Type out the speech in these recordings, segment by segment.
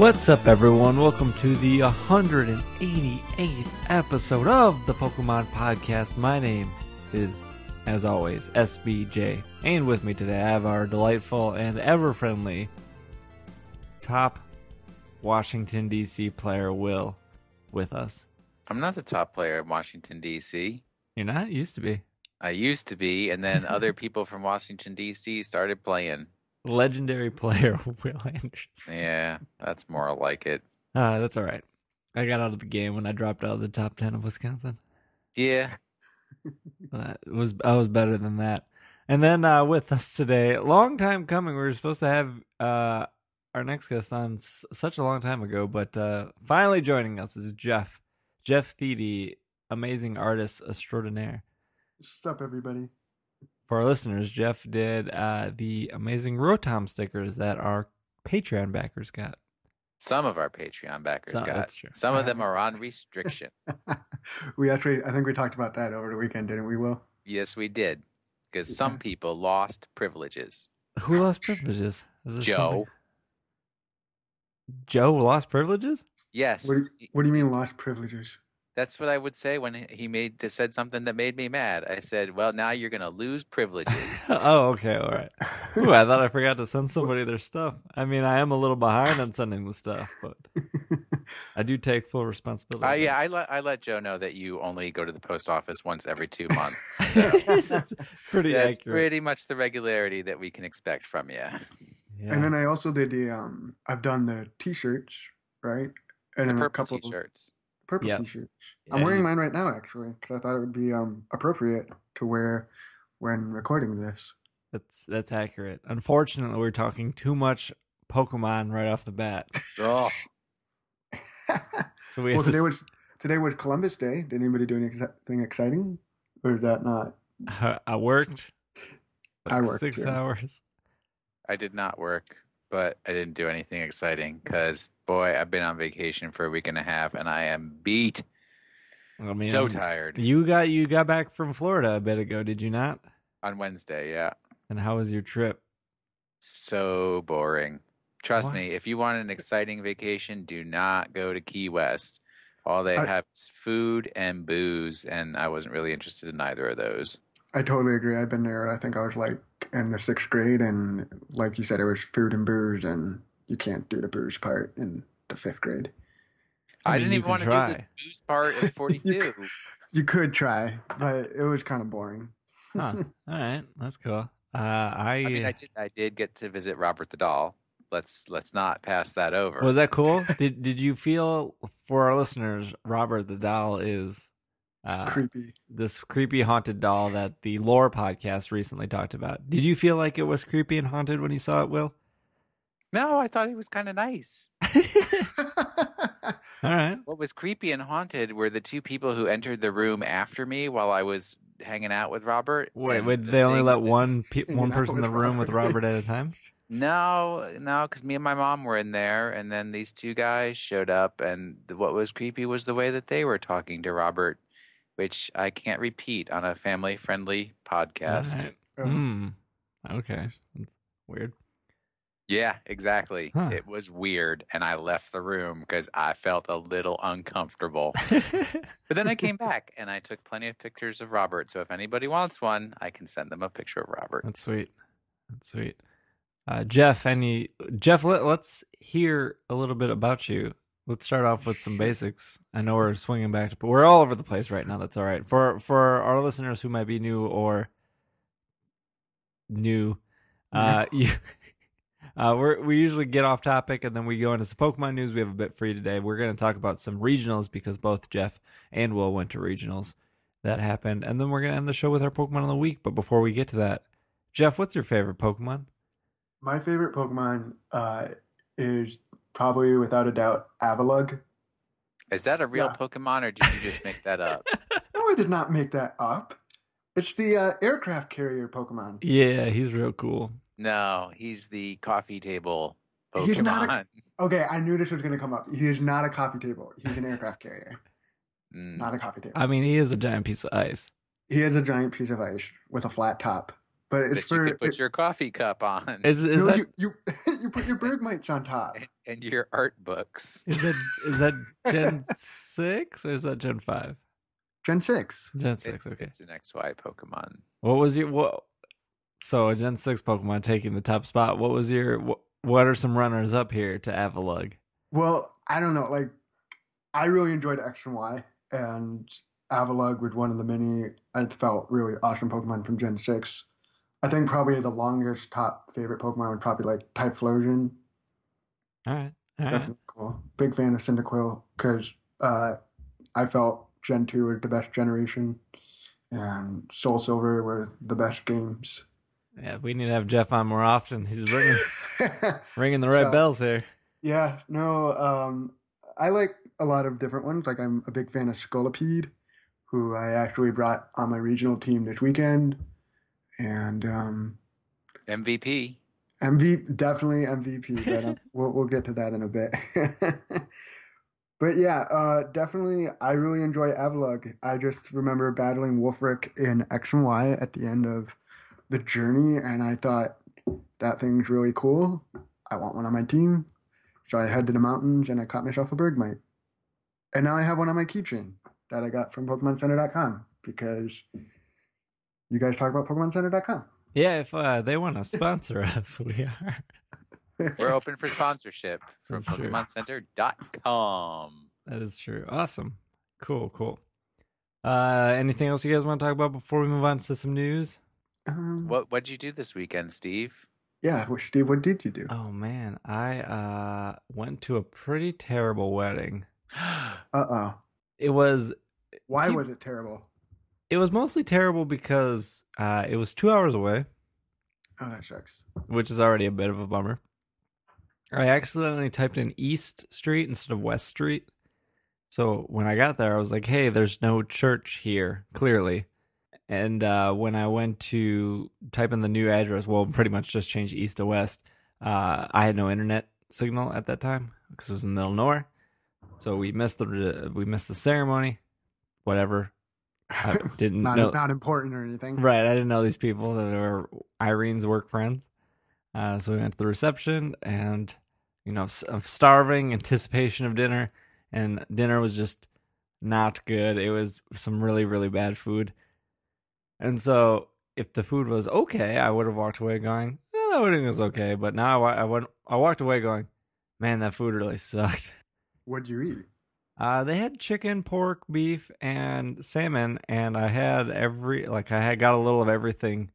What's up, everyone? Welcome to the 188th episode of the Pokemon Podcast. My name is, as always, SBJ. And with me today, I have our delightful and ever friendly top Washington, D.C. player, Will, with us. I'm not the top player in Washington, D.C. You're not? Used to be. I used to be, and then other people from Washington, D.C. started playing. Legendary player, Will Anderson. Yeah, that's more like it. Uh, that's all right. I got out of the game when I dropped out of the top 10 of Wisconsin. Yeah, it was I was better than that. And then uh, with us today, long time coming. We were supposed to have uh, our next guest on s- such a long time ago, but uh, finally joining us is Jeff. Jeff Thede, amazing artist extraordinaire. What's up, everybody? For our listeners, Jeff did uh, the amazing Rotom stickers that our Patreon backers got. some of our Patreon backers So- got. that's true. Some of them are on restriction. we actually, I think we talked about that over the weekend, didn't we, Will? yes, we did, because some people lost privileges. Who lost privileges? Is Joe. something- Joe lost privileges? Yes, What do, you, what do you mean lost privileges? That's what I would say when he made said something that made me mad. I said, "Well, now you're going to lose privileges." oh, okay, all right. Ooh, I thought I forgot to send somebody their stuff. I mean, I am a little behind on sending the stuff, but I do take full responsibility. Uh, yeah, I let I let Joe know that you only go to the post office once every two months. That's pretty That's accurate. pretty much the regularity that we can expect from you. Yeah. And then I also did the, um, I've done the t-shirts, right? And The then a couple t-shirts. Purple Yep. t-shirts. Yeah, I'm wearing mine right now, actually, because I thought it would be um appropriate to wear when recording this. that's that's accurate. Unfortunately, we're talking too much Pokemon right off the bat, Oh, so we well, have to. today was today was Columbus Day. Did anybody do anything exciting, or is that not? s- I worked. I worked, six too. hours. I did not work, but I didn't do anything exciting because boy, I've been on vacation for a week and a half and I am beat. I mean, so tired. You got you got back from Florida a bit ago, did you not? On Wednesday, yeah. And how was your trip? So boring. Trust Why? me, if you want an exciting vacation, do not go to Key West. All they I- have is food and booze, and I wasn't really interested in either of those. I totally agree. I've been there. And I think I was like in the sixth grade, and like you said, it was food and booze, and you can't do the booze part in the fifth grade. I, I mean, didn't even can want to do try. the booze part at 42. You could try, but it was kind of boring. Huh. All right, that's cool. Uh, I, I mean, I did. I did get to visit Robert the Doll. Let's let's not pass that over. was that cool? did Did you feel for our listeners, Robert the doll is uh, Creepy. this creepy haunted doll that the Lore podcast recently talked about? Did you feel like it was creepy and haunted when you saw it, Will? no, I thought it was kind of nice. All right. What was creepy and haunted were the two people who entered the room after me while I was hanging out with Robert. Wait, and would the they only let that- one pe- one person in the with room with Robert. Robert at a time? No, no, because me and my mom were in there, and then these two guys showed up, and th- what was creepy was the way that they were talking to Robert, which I can't repeat on a family-friendly podcast. All right. Oh, Hmm. Okay. That's weird. Yeah, exactly. Huh. It was weird, and I left the room because I felt a little uncomfortable. but then I came back, and I took plenty of pictures of Robert. So if anybody wants one, I can send them a picture of Robert. That's sweet. That's sweet. Uh, Jeff, any Jeff? Let, let's hear a little bit about you. Let's start off with some basics. I know we're swinging back to, but we're all over the place right now. That's all right. For for our listeners who might be new or new, uh, you, uh, we're we usually get off topic and then we go into some Pokemon news. We have a bit for you today. We're going to talk about some regionals because both Jeff and Will went to regionals that happened, and then we're going to end the show with our Pokemon of the week. But before we get to that, Jeff, what's your favorite Pokemon? My favorite Pokemon uh, is probably without a doubt Avalugg. Is that a real Yeah. Pokemon, or did you just make that up? No, I did not make that up. It's the uh, aircraft carrier Pokemon. Yeah, he's real cool. No, he's the coffee table Pokemon. He's not Okay, I knew this was going to come up. He is not a coffee table. He's an aircraft carrier, Mm. not a coffee table. I mean, he is a giant piece of ice. He is a giant piece of ice with a flat top. But it's that for you could put it- your coffee cup on Is is no, that you, you you put your Bergmites on top. and, and your art books. is that is that Gen six or is that Gen five? Gen six. Gen six. It's, okay. it's an XY Pokemon. What was your what? So a Gen six Pokemon taking the top spot. What was your what? What are some runners up here to Avalugg? Well, I don't know. Like, I really enjoyed X and Y, and Avalugg was one of the many I felt really awesome Pokemon from Gen six. I think probably the longest top favorite Pokemon would probably like Typhlosion. All right. All right. Definitely cool. Big fan of Cyndaquil because uh, I felt Gen 2 was the best generation and Soul Silver were the best games. Yeah, we need to have Jeff on more often. He's ringing ringing the right So- bells here. yeah, no, um, I like a lot of different ones. Like, I'm a big fan of Scolipede, who I actually brought on my regional team this weekend. And um, MVP. MV definitely MVP, but um, we'll we'll get to that in a bit. but yeah, uh, definitely, I really enjoy Avalugg. I just remember battling Wulfric in X and Y at the end of the journey, and I thought that thing's really cool. I want one on my team, so I head to the mountains and I caught myself a Bergmite, and now I have one on my keychain that I got from PokemonCenter.com because you guys talk about PokemonCenter.com. Yeah, if uh, they want to sponsor us, we are. We're open for sponsorship from That's true. PokemonCenter.com. That is true. Awesome. Cool. Cool. Uh, anything else you guys want to talk about before we move on to some news? Um, What what'd you do this weekend, Steve? Yeah, well, Steve, what did you do? Oh man, I uh went to a pretty terrible wedding. Uh oh. It was Why Keep- was it terrible? It was mostly terrible because uh it was two hours away, Oh, that sucks. which is already a bit of a bummer. I accidentally typed in East Street instead of West Street. So when I got there, I was like, hey, there's no church here, clearly. And uh, when I went to type in the new address, well, pretty much just change east to west, uh, I had no internet signal at that time because it was in the middle of nowhere. So we missed the we missed the ceremony. Whatever. I didn't not, know. not important or anything. Right. I didn't know these people that were Irene's work friends. Uh, so we went to the reception and, you know, of starving, anticipation of dinner. And dinner was just not good. It was some really, really bad food. And so if the food was okay, I would have walked away going, eh, that wedding was okay. But now I, I, went, I walked away going, man, that food really sucked. What'd you eat? Uh, they had chicken, pork, beef, and salmon, and I had every like I had got a little of everything,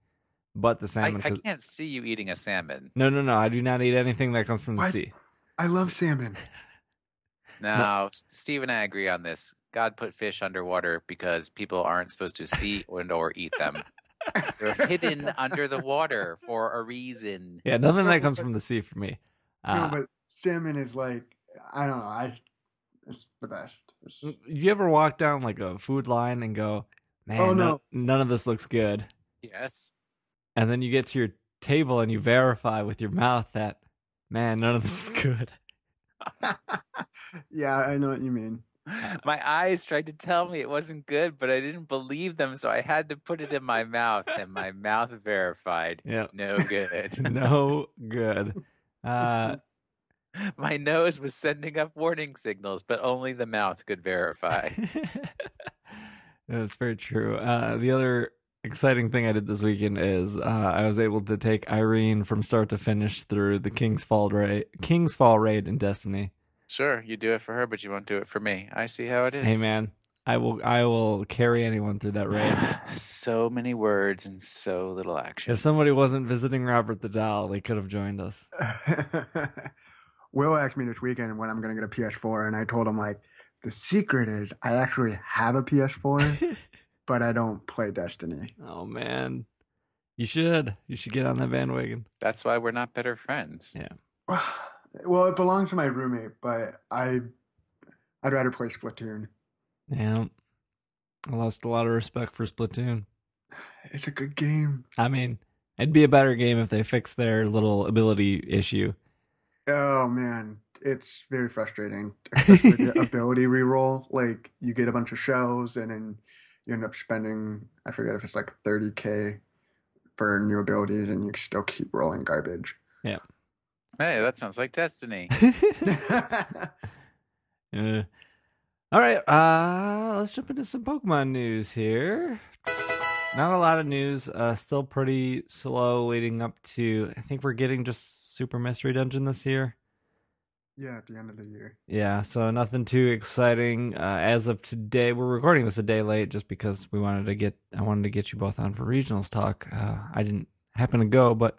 but the I, salmon. I 'cause- can't see you eating a salmon. no, no, no! I do not eat anything that comes from the What? sea. I love salmon. No, S- Steve and I agree on this. God put fish underwater because people aren't supposed to see and or eat them. They're hidden under the water for a reason. Yeah, nothing that comes from the sea for me. Uh, no, but salmon is like I don't know. I it's the best. It's- do you ever walk down like a food line and go, "Man, Oh, no- no. none of this looks good," Yes. and then you get to your table and you verify with your mouth that, "Man, none of this is good." yeah, I know what you mean. My eyes tried to tell me it wasn't good, but I didn't believe them, so I had to put it in my mouth, and my mouth verified. Yeah, No good. no good. Uh, My nose was sending up warning signals, but only the mouth could verify. That's very true. Uh, the other exciting thing I did this weekend is uh, I was able to take Irene from start to finish through the King's Fall raid, King's Fall raid in Destiny. Sure, you do it for her, but you won't do it for me. I see how it is. Hey man, I will I will carry anyone through that raid. so many words and so little action. if somebody wasn't visiting Robert the Doll, they could have joined us. Will asked me this weekend when I'm gonna get a PS4, and I told him like the secret is I actually have a PS4, but I don't play Destiny. oh man, you should you should get on that bandwagon. That's why we're not better friends. Yeah. Well, it belongs to my roommate, but I I'd rather play Splatoon. Yeah, I lost a lot of respect for Splatoon. It's a good game. I mean, it'd be a better game if they fixed their little ability issue. Oh man, it's very frustrating. Especially the ability reroll. Like you get a bunch of shells and then you end up spending I forget if it's like 30k for new abilities, and you still keep rolling garbage. Yeah. Hey, that sounds like Destiny. Uh, all right, uh, let's jump into some Pokemon news here. Not a lot of news. Uh, still pretty slow leading up to. I think we're getting just Super Mystery Dungeon this year. yeah, at the end of the year. Yeah, so nothing too exciting uh, as of today. We're recording this a day late just because we wanted to get. I wanted to get you both on for regionals talk. Uh, I didn't happen to go, but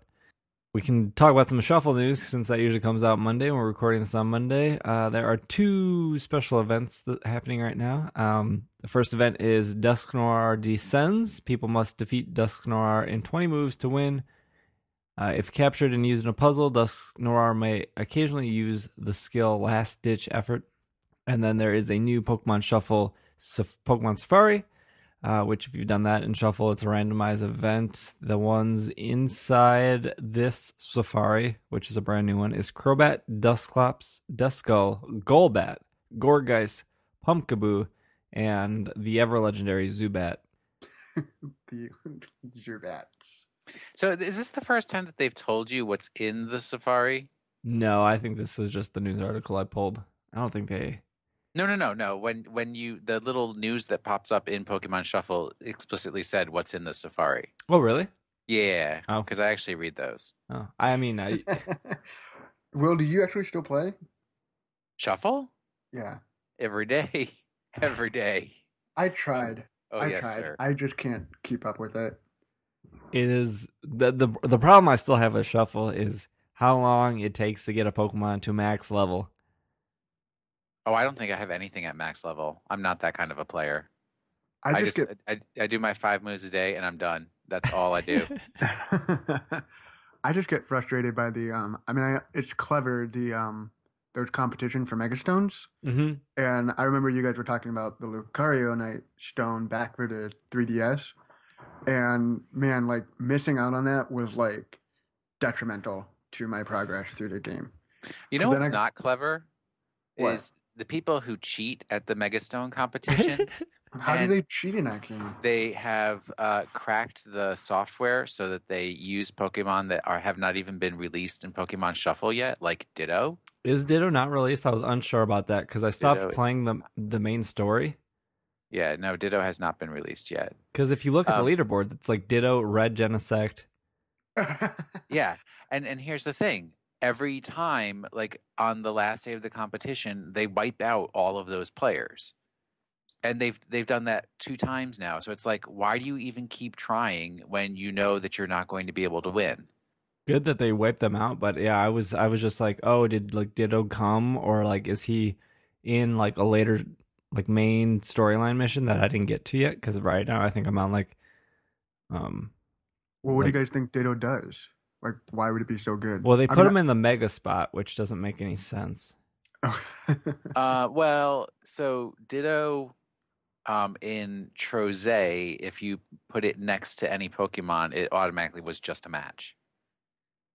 we can talk about some shuffle news since that usually comes out Monday. And we're recording this on Monday. Uh, there are two special events that happening right now. Um, the first event is Dusknoir Descends. People must defeat Dusknoir in 20 moves to win. Uh, if captured and used in a puzzle, Dusknoir may occasionally use the skill Last Ditch Effort. And then there is a new Pokemon Shuffle Pokemon Safari, uh, which if you've done that in Shuffle, it's a randomized event. The ones inside this Safari, which is a brand new one, is Crobat, Dusclops, Duskull, Golbat, Gourgeist, Pumpkaboo, and the ever legendary Zubat. The Zubats. So, is this the first time that they've told you what's in the Safari? No, I think this is just the news article I pulled. I don't think they. No, no, no, no. When when you the little news that pops up in Pokemon Shuffle explicitly said what's in the Safari. Oh, really? Yeah, Oh. because I actually read those. Oh, I mean, I, Will, do you actually still play? Shuffle Yeah, every day, every day. I tried. Oh I yes, tried. sir. I just can't keep up with it. it is the the the problem I still have with Shuffle is how long it takes to get a Pokemon to max level. Oh, I don't think I have anything at max level. I'm not that kind of a player. I I just, just, I, I do my five moves a day and I'm done. That's all I do. I just get frustrated by the um. I mean, I, it's clever the um. There's competition for Megastones, hmm and I remember you guys were talking about the Lucarionite Stone back for the 3DS, and man, like missing out on that was like detrimental to my progress through the game. You know then what's I- not clever What? is the people who cheat at the Megastone competitions. How do they cheat in that game? they have uh, cracked the software so that they use Pokemon that are have not even been released in Pokemon Shuffle yet, like Ditto. Is Ditto not released? I was unsure about that because I stopped Ditto is- playing the the main story. Yeah, no, Ditto has not been released yet. Because if you look at Um, the leaderboards, it's like Ditto, Red Genesect. Yeah, and and here's the thing: every time, like on the last day of the competition, they wipe out all of those players, and they've they've done that two times now. So it's like, why do you even keep trying when you know that you're not going to be able to win? Good that they wiped them out, but yeah, I was I was just like, oh, did like Ditto come or like is he in like a later like main storyline mission that I didn't get to yet? Because right now I think I'm on like, um, well, what do you guys think Ditto does? Like, why would it be so good? well they I put mean, him in the mega spot, which doesn't make any sense. Uh, well, so Ditto, um, in Trozei, if you put it next to any Pokemon, it automatically was just a match.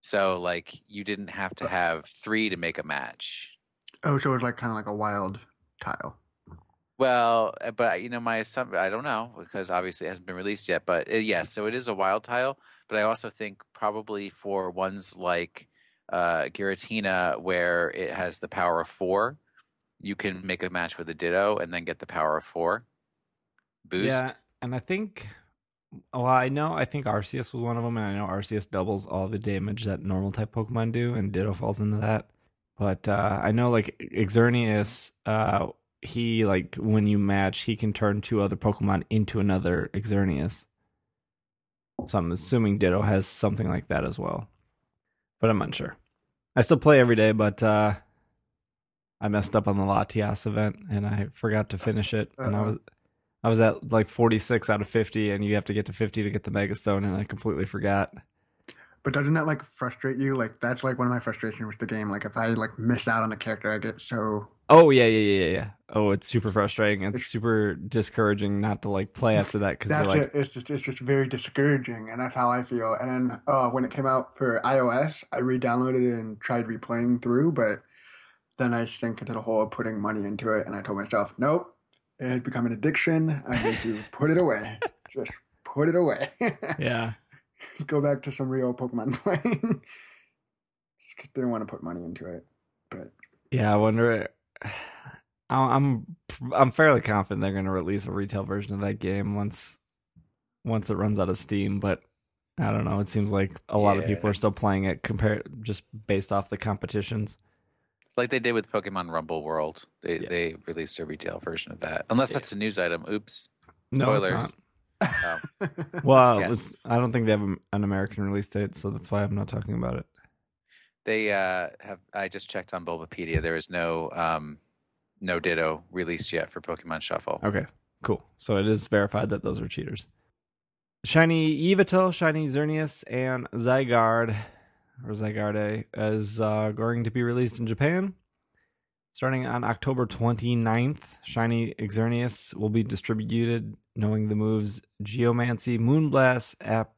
So, like, you didn't have to have three to make a match. oh, so it was like kind of like a wild tile. Well, uh, but you know, my assumption, I don't know because obviously it hasn't been released yet. But uh, yes, so it is a wild tile. But I also think probably for ones like uh, Giratina, where it has the power of four, you can make a match with a Ditto and then get the power of four boost. Yeah, and I think, well, I know I think Arceus was one of them, and I know Arceus doubles all the damage that normal type Pokemon do, and Ditto falls into that. But uh, I know like Xerneas, uh, he like when you match, he can turn two other Pokemon into another Xerneas. So I'm assuming Ditto has something like that as well, but I'm unsure. I still play every day, but uh, I messed up on the Latias event and I forgot to finish it, and I was I was at like 46 out of 50, and you have to get to 50 to get the Mega Stone, and I completely forgot. But doesn't that like frustrate you? Like that's like one of my frustrations with the game. Like if I like miss out on a character, I get so Oh yeah, yeah, yeah, yeah, yeah. Oh, it's super frustrating. It's It's- super discouraging not to like play after that because that's like, it. It's just it's just very discouraging, and that's how I feel. And then uh, when it came out for iOS, I re-downloaded it and tried replaying through, but then I sank into the hole of putting money into it, and I told myself, nope, it had become an addiction. I need to put it away. Just put it away. yeah, go back to some real Pokemon playing. Just don't want to put money into it. But Yeah, I wonder. I'm I'm fairly confident they're going to release a retail version of that game once once it runs out of Steam. But I don't know. It seems like a lot of people are still playing it compared just based off the competitions. Like they did with Pokemon Rumble World. They Yeah. they released a retail version of that. Unless Yeah. that's a news item. Oops. No, Spoilers. not. Oh. Well, Yes. it's- I don't think they have an American release date, so that's why I'm not talking about it. They uh, have. I just checked on Bulbapedia. There is no um, no Ditto released yet for Pokemon Shuffle. Okay, cool. So it is verified that those are cheaters. Shiny Yveltal, Shiny Xerneas, and Zygarde, or Zygarde, is uh, going to be released in Japan. Starting on October 29th, Shiny Xerneas will be distributed knowing the moves Geomancy, Moonblast, App,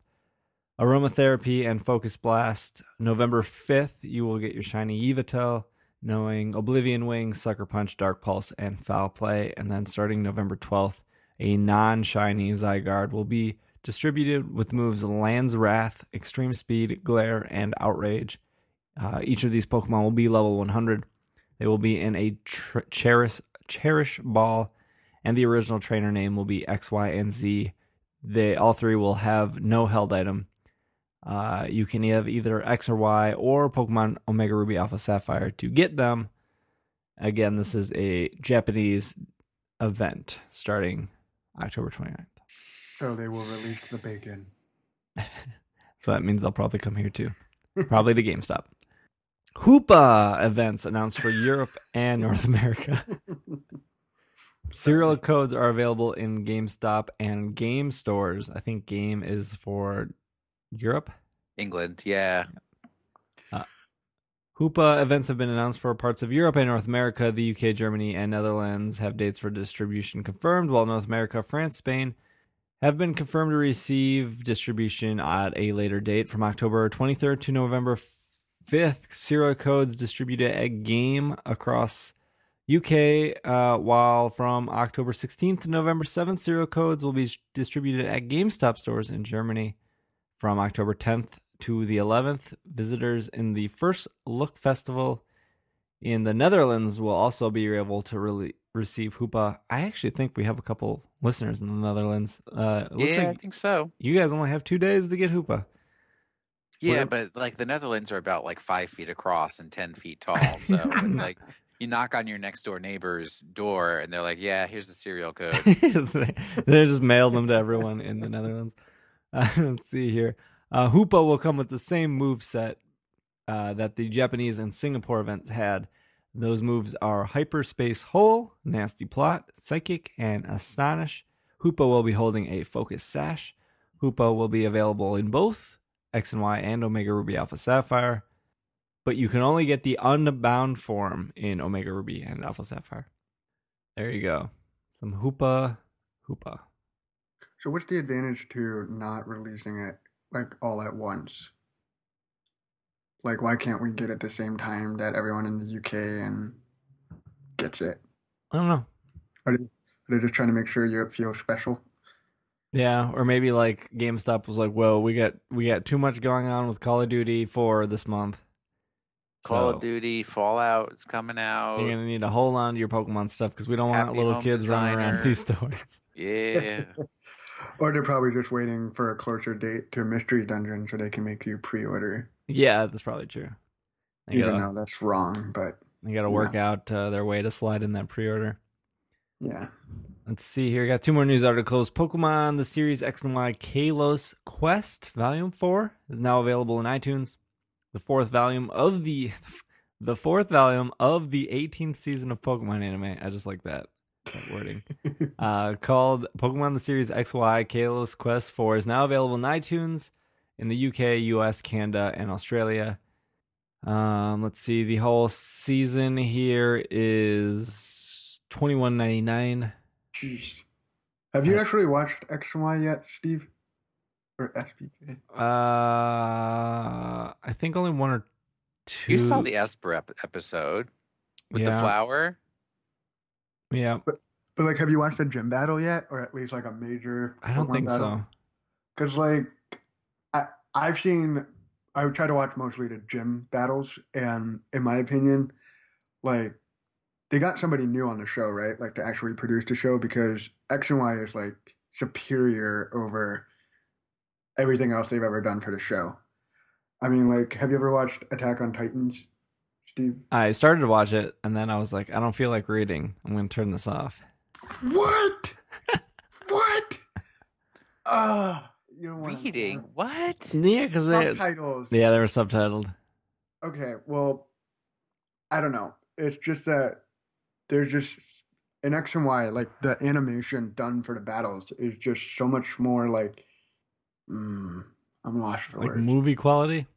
Aromatherapy, and Focus Blast. November 5th, you will get your Shiny Yveltal knowing Oblivion Wing, Sucker Punch, Dark Pulse, and Foul Play. And then starting November 12th, a non shiny Zygarde will be distributed with moves Land's Wrath, Extreme Speed, Glare, and Outrage. Uh, each of these Pokemon will be level 100. They will be in a tr- Cherish, Cherish Ball, and the original trainer name will be X, Y, and Z. They all three will have no held item. Uh, you can have either X or Y or Pokemon Omega Ruby Alpha Sapphire to get them. Again, this is a Japanese event starting October 29th. so they will release the bacon. So that means they'll probably come here too. Probably to GameStop. Hoopa events announced for Europe and North America. Serial codes are available in GameStop and game stores. I think game is for Europe. England, yeah. Hoopa events have been announced for parts of Europe and North America. The UK, Germany, and Netherlands have dates for distribution confirmed, while North America, France, Spain have been confirmed to receive distribution at a later date from October 23rd to November 5th. Serial codes distributed at Game across UK, uh, while from October 16th to November 7th, serial codes will be distributed at GameStop stores in Germany. From October 10th to the 11th, visitors in the First Look Festival in the Netherlands will also be able to really receive Hoopa. I actually think we have a couple listeners in the Netherlands. Uh, it looks yeah, I think so. you guys only have two days to get Hoopa. Yeah, Where- but like the Netherlands are about like five feet across and ten feet tall. So it's like you knock on your next door neighbor's door and they're like, "Yeah, here's the serial code." they they just mail them to everyone in the Netherlands. Uh, let's see here. Uh, Hoopa will come with the same move set uh, that the Japanese and Singapore events had. Those moves are Hyperspace Hole, Nasty Plot, Psychic, and Astonish. Hoopa will be holding a Focus Sash. Hoopa will be available in both X and Y and Omega Ruby Alpha Sapphire, but you can only get the unbound form in Omega Ruby and Alpha Sapphire. There you go. Some Hoopa Hoopa. So what's the advantage to not releasing it like all at once? Like why can't we get it the same time that everyone in the UK and gets it? I don't know. Are they, are they just trying to make sure Europe feels special? Yeah, or maybe like GameStop was like, "Whoa, we got we got too much going on with Call of Duty for this month. Call So, of Duty, Fallout is coming out. You're gonna need to hold on to your Pokemon stuff because we don't want little Home kids running around these stores. Yeah. Or they're probably just waiting for a closer date to Mystery Dungeon so they can make you pre-order. yeah, that's probably true. They Even gotta, though that's wrong, but they gotta work know. out uh, their way to slide in that pre-order. yeah. Let's see here. Got two more news articles. Pokemon the Series X and Y Kalos Quest Volume 4 is now available in iTunes. The fourth volume of the the fourth volume of the 18th season of Pokemon anime. I just like that, that wording. uh, called Pokemon the Series XY Kalos Quest 4 is now available in iTunes in the UK, US, Canada, and Australia. Um, let's see. The whole season here is 21.99. Jeez. Have you actually watched X and Y yet, Steve? Or SBJ? Uh, I think only one or two. You saw the Esper ep- episode with the flower. Yeah, But but like, have you watched a gym battle yet, or at least like a major? I don't think battle? so. Because like, I I've seen. I would try to watch mostly the gym battles, and in my opinion, like they got somebody new on the show, right? Like to actually produce the show because X and Y is like superior over everything else they've ever done for the show. I mean, like, have you ever watched Attack on Titans, Steve? I started to watch it and then I was like, I don't feel like reading. I'm going to turn this off. What? what? Uh, you don't want Reading? What? Yeah, because they, subtitles. yeah, they were subtitled. Okay, well, I don't know. It's just that there's just in X and Y, like the animation done for the battles is just so much more like. Mm, I'm lost for Like words. movie quality.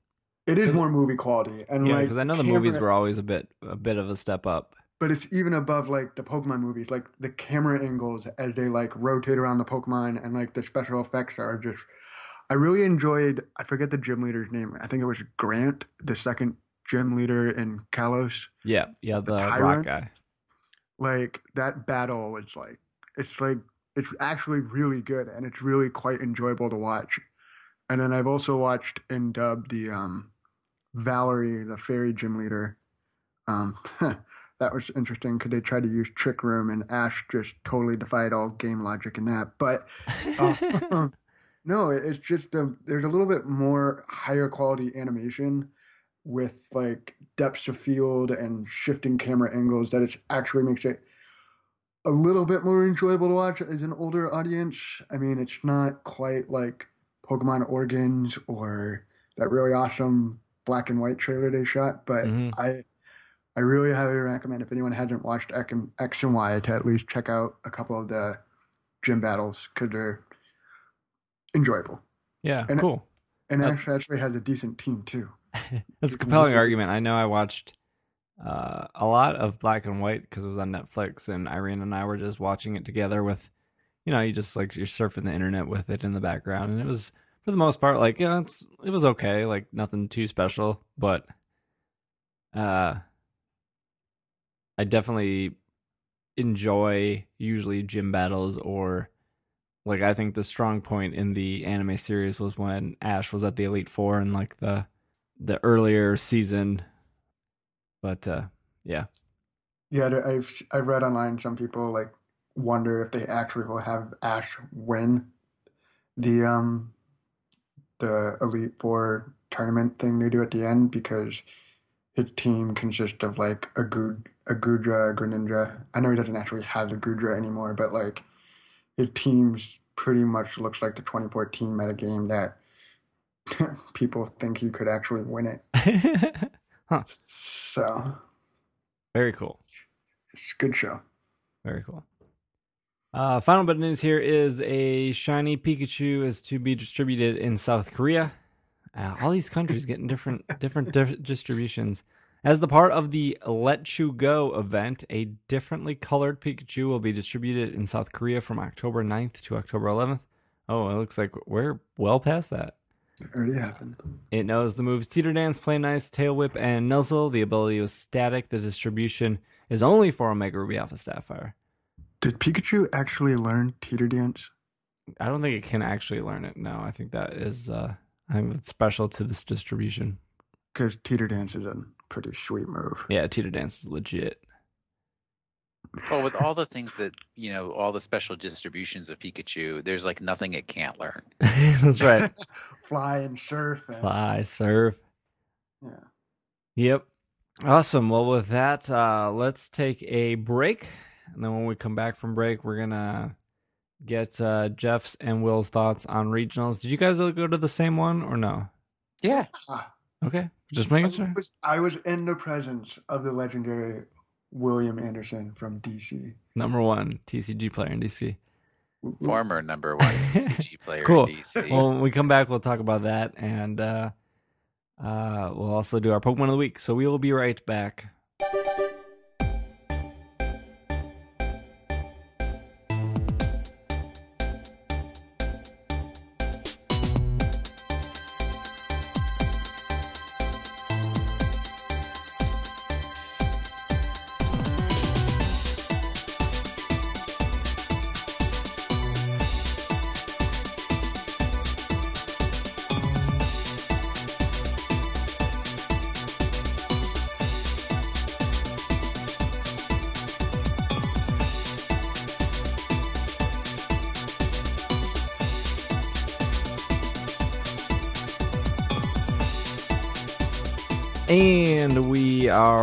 It is more movie quality, and Yeah, like because I know the movies were always a bit a bit of a step up. but it's even above like the Pokemon movies. Like the camera angles as they like rotate around the Pokemon, and like the special effects are just. I really enjoyed. I forget the gym leader's name. I think it was Grant, the second gym leader in Kalos. Yeah, yeah, the rock tyrant? guy. like that battle is like it's like it's actually really good and it's really quite enjoyable to watch and then i've also watched in dub the um valerie the fairy gym leader um that was interesting because they tried to use trick room and ash just totally defied all game logic in that but uh, no it's just um, there's a little bit more higher quality animation with like depths of field and shifting camera angles that it actually makes it a little bit more enjoyable to watch as an older audience. I mean, it's not quite like Pokemon Origins or that really awesome black and white trailer they shot, but Mhm. I I really highly recommend if anyone hasn't watched X and, X and Y to at least check out a couple of the gym battles because they're enjoyable. Yeah, And- cool. And Uh, Ash actually has a decent team too. That's a compelling argument. I know I watched uh, a lot of Black and White because it was on Netflix, and Irene and I were just watching it together with, you know, you just like you're surfing the internet with it in the background, and it was for the most part like yeah, it's it was okay, like nothing too special, but uh, I definitely enjoy usually gym battles or like I think the strong point in the anime series was when Ash was at the Elite Four and like the the earlier season. But uh yeah. Yeah, I've I've read online some people like wonder if they actually will have Ash win the um the Elite Four tournament thing they do at the end because his team consists of like a Gud a Goodra, a Greninja. I know he doesn't actually have the Goodra anymore, but like his team's pretty much looks like the 2014 metagame that people think he could actually win it. huh. So Very cool. it's a good show. Very cool. Uh, final bit of news here is a shiny Pikachu is to be distributed in South Korea. Uh, all these countries getting different different di- distributions. As the part of the Let You Go event, a differently colored Pikachu will be distributed in South Korea from October 9th to October 11th. Oh, it looks like we're well past that. It already happened. It knows the moves Teeter Dance, Play Nice, Tail Whip, and Nuzzle. The ability is static. The distribution is only for Omega Ruby Alpha Sapphire. Did Pikachu actually learn Teeter Dance? I don't think it can actually learn it. No, I think that is uh I think it's special to this distribution. Because Teeter Dance is a pretty sweet move. Yeah, Teeter Dance is legit. Well, with all the things that you know, all the special distributions of Pikachu, there's like nothing it can't learn. That's right. Fly and surf. And, Fly, surf. Yeah. Yep. Awesome. Well, with that, uh, let's take a break. And then when we come back from break, we're going to get uh, Jeff's and Will's thoughts on regionals. Did you guys go to the same one or no? Yeah. Okay. Just making I sure. was, I was in the presence of the legendary William Anderson from DC. Number one, TCG player in DC. Former number one TCG player Cool. in DC. Well, when we come back, we'll talk about that. And uh, uh, we'll also do our Pokemon of the Week. So we will be right back.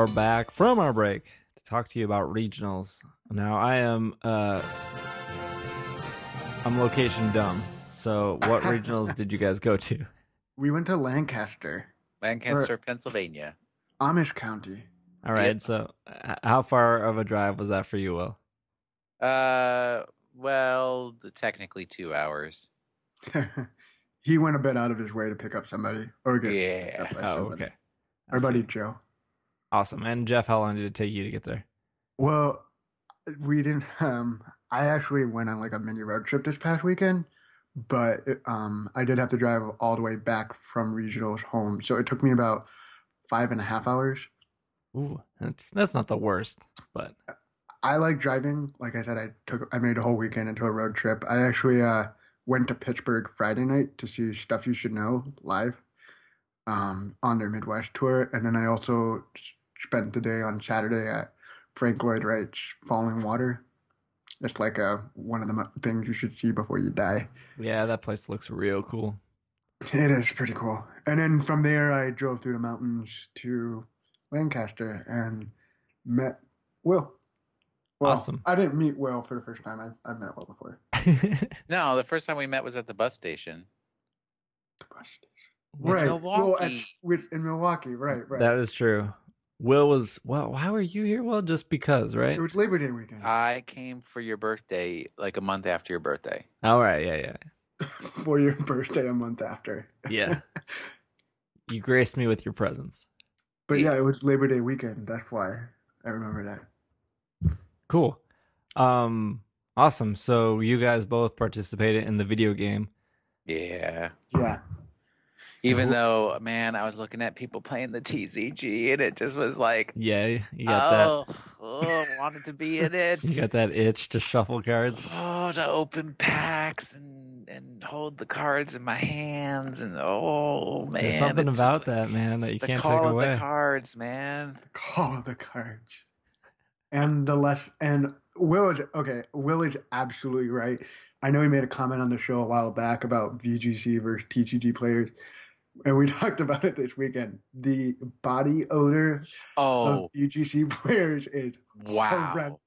Are back from our break to talk to you about regionals. Now I am uh I'm location dumb. So what regionals did you guys go to? We went to Lancaster, Lancaster, Pennsylvania. Amish County. All right. So how far of a drive was that for you, Will? Uh, well, the- technically two hours. he went a bit out of his way to pick up somebody or get Yeah. picked up by Oh, somebody. okay. I Our buddy. Joe. Awesome. And Jeff, how long did it take you to get there? Well, we didn't. Um, I actually went on like a mini road trip this past weekend, but um, I did have to drive all the way back from regionals home, so it took me about five and a half hours. Ooh, that's that's not the worst, but I like driving. Like I said, I took I made a whole weekend into a road trip. I actually uh, went to Pittsburgh Friday night to see Stuff You Should Know live um, on their Midwest tour, and then I also spent the day on Saturday at Frank Lloyd Wright's Falling Water. It's like a one of the things you should see before you die. yeah, that place looks real cool. It is pretty cool. And then from there, I drove through the mountains to Lancaster and met Will. Well, Awesome. I didn't meet Will for the first time. I I met Will before. No, the first time we met was at the bus station. The bus station. In Right. Well, at, with, in Milwaukee. Right. Right. That is true. Will was well. Why were you here? Well, just because, right? it was Labor Day weekend. I came for your birthday like a month after your birthday. All right. Yeah. Yeah. for your birthday a month after. Yeah. you graced me with your presence. But yeah, it was Labor Day weekend. That's why I remember that. Cool. Um. Awesome. So you guys both participated in the video game. Yeah. Yeah. Even Who- though, man, I was looking at people playing the TCG and it just was like, Yeah. You got that. oh, oh, wanted to be in it. You got that itch to shuffle cards. Oh, to open packs and and hold the cards in my hands and oh man, There's something it's about just- that, man, that you the can't call take of away. The cards, man. The Call of the cards. And the less and Will is okay. Will is absolutely right. I know he made a comment on the show a while back about VGC versus TCG players, and we talked about it this weekend. The body odor Oh of VGC players is wow. horrendous.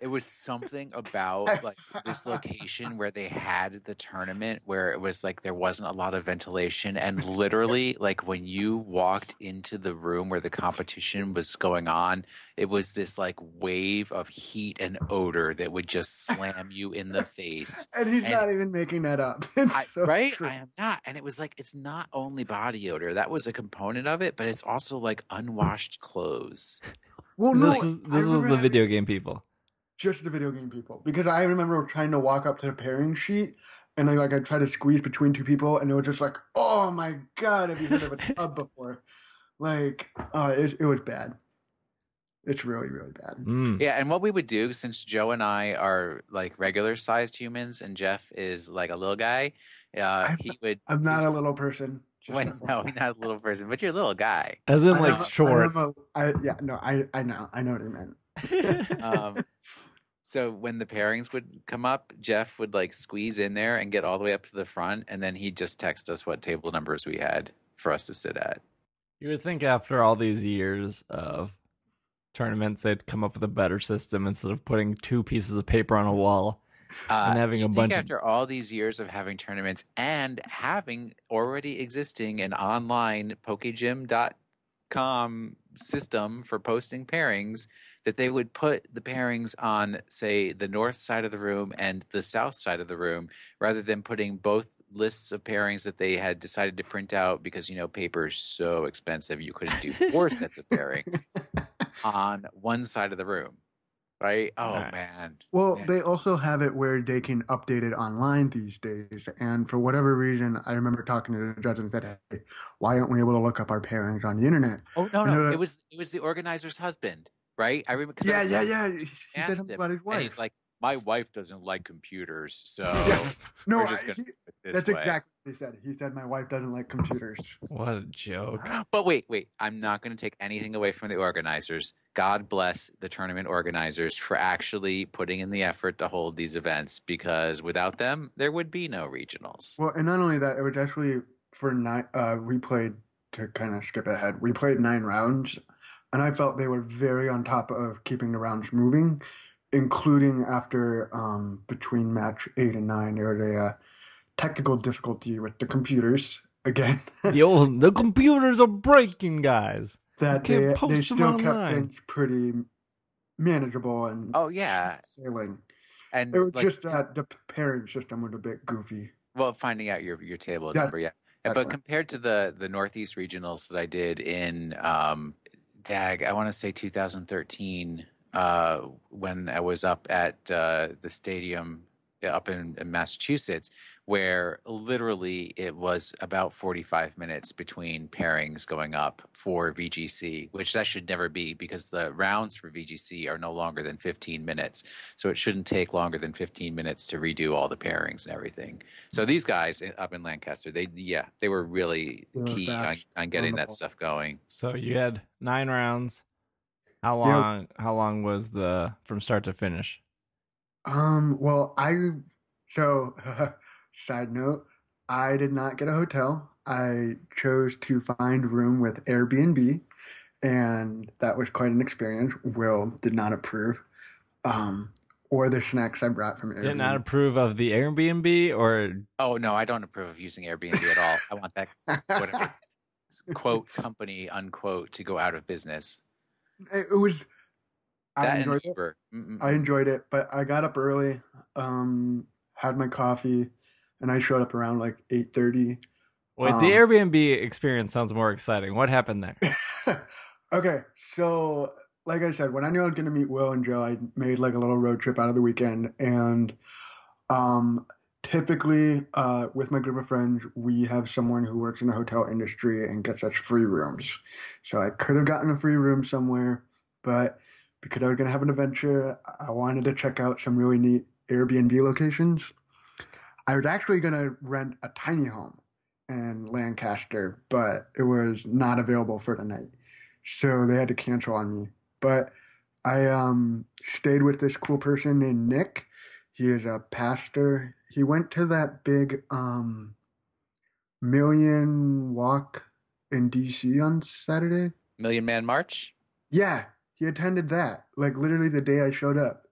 It was something about like this location where they had the tournament where it was like there wasn't a lot of ventilation and literally like when you walked into the room where the competition was going on, it was this like wave of heat and odor that would just slam you in the face. And he's And- not even making that up. It's I, so right? true. I am not. And it was like it's not only body odor. That was a component of it, but it's also like unwashed clothes. Well, no, this is this was the video game people. just the video game people because I remember trying to walk up to the pairing sheet and I like I tried to squeeze between two people and it was just like oh my god have you heard of a tub before like uh it, it was bad it's really really bad Mm. Yeah, and what we would do since Joe and I are like regular sized humans and Jeff is like a little guy, uh, I'm- he would. I'm not a little person just When, FYI. no, not a little person, but you're a little guy. As in I like know- short. I, know, I yeah no I I know I know what he meant Um, so when the pairings would come up, Jeff would like squeeze in there and get all the way up to the front, and then he'd just text us what table numbers we had for us to sit at. You would think after all these years of tournaments, they'd come up with a better system instead of putting two pieces of paper on a wall. Uh, And having you a think bunch of- after all these years of having tournaments and having already existing an online pokegym.com system for posting pairings that they would put the pairings on say the north side of the room and the south side of the room rather than putting both lists of pairings that they had decided to print out because you know paper is so expensive you couldn't do four sets of pairings on one side of the room right oh Right. man Well, Man. they also have it where they can update it online these days. And for whatever reason, I remember talking to the judge and said, "Hey, why aren't we able to look up our pairings on the internet?" Oh no, I know no, it was it was the organizer's husband, right? I remember. 'cause I Yeah, yeah, yeah. He said asked something him, about his And wife. he's like, my wife doesn't like computers, so no, we're just I- he- this that's way. exactly what he said. He said my wife doesn't like computers. What a joke. But wait, wait, I'm not going to take anything away from the organizers. God bless the tournament organizers for actually putting in the effort to hold these events because without them, there would be no regionals. Well, and not only that, it was actually for nine. Uh, we played to kind of skip ahead, we played nine rounds, and I felt they were very on top of keeping the rounds moving, including after um, between match eight and nine, there was a uh, technical difficulty with the computers again. the old the computers are breaking, guys. that You they, can't post they them still kept online. things pretty manageable and Oh yeah, sailing. and It was like, just that the pairing system was a bit goofy. well, finding out your your table Yeah, number, yeah. And- But definitely. compared to the the Northeast regionals that I did in um, Dag, I want to say 2013, uh, when I was up at uh, the stadium up in, in Massachusetts, where literally it was about 45 minutes between pairings going up for VGC, which that should never be because the rounds for VGC are no longer than 15 minutes. So it shouldn't take longer than 15 minutes to redo all the pairings and everything. So these guys up in Lancaster, they yeah, they were really They were key on, on getting on the that stuff going. So you had nine rounds. How Yeah. long? How long was the from start to finish? Um, well, I so side note, I did not get a hotel. I chose to find room with Airbnb, and that was quite an experience. Will did not approve, um, or the snacks I brought from Airbnb. Did not approve of the Airbnb or Oh no, I don't approve of using Airbnb at all. I want that whatever quote company unquote to go out of business. It, it was. I That and enjoyed it. I enjoyed it, but I got up early, um, had my coffee, and I showed up around like eight thirty. wait? Um, the Airbnb experience sounds more exciting. What happened there? okay, so like I said, when I knew I was gonna meet Will and Joe, I made like a little road trip out of the weekend, and um, typically uh, with my group of friends, we have someone who works in the hotel industry and gets us free rooms. So I could have gotten a free room somewhere, but because I was gonna have an adventure, I wanted to check out some really neat Airbnb locations. I was actually gonna rent a tiny home in Lancaster, but it was not available for the night. So they had to cancel on me. But I um stayed with this cool person named Nick. He is a pastor. He went to that big um million walk in DC on Saturday. Million Man March. Yeah, he attended that. Like literally the day I showed up.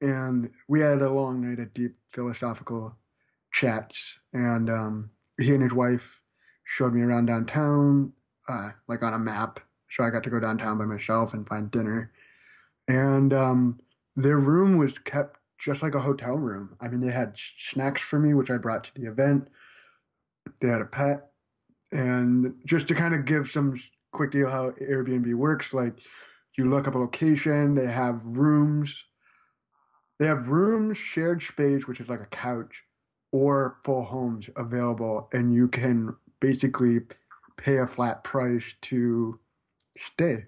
And we had a long night of deep philosophical chats. And um, he and his wife showed me around downtown, uh, like on a map. So I got to go downtown by myself and find dinner. And um, their room was kept just like a hotel room. I mean, they had snacks for me, which I brought to the event. They had a pet. And just to kind of give some quick deal how Airbnb works, like you look up a location, they have rooms. They have rooms, shared space, which is like a couch, or full homes available, and you can basically pay a flat price to stay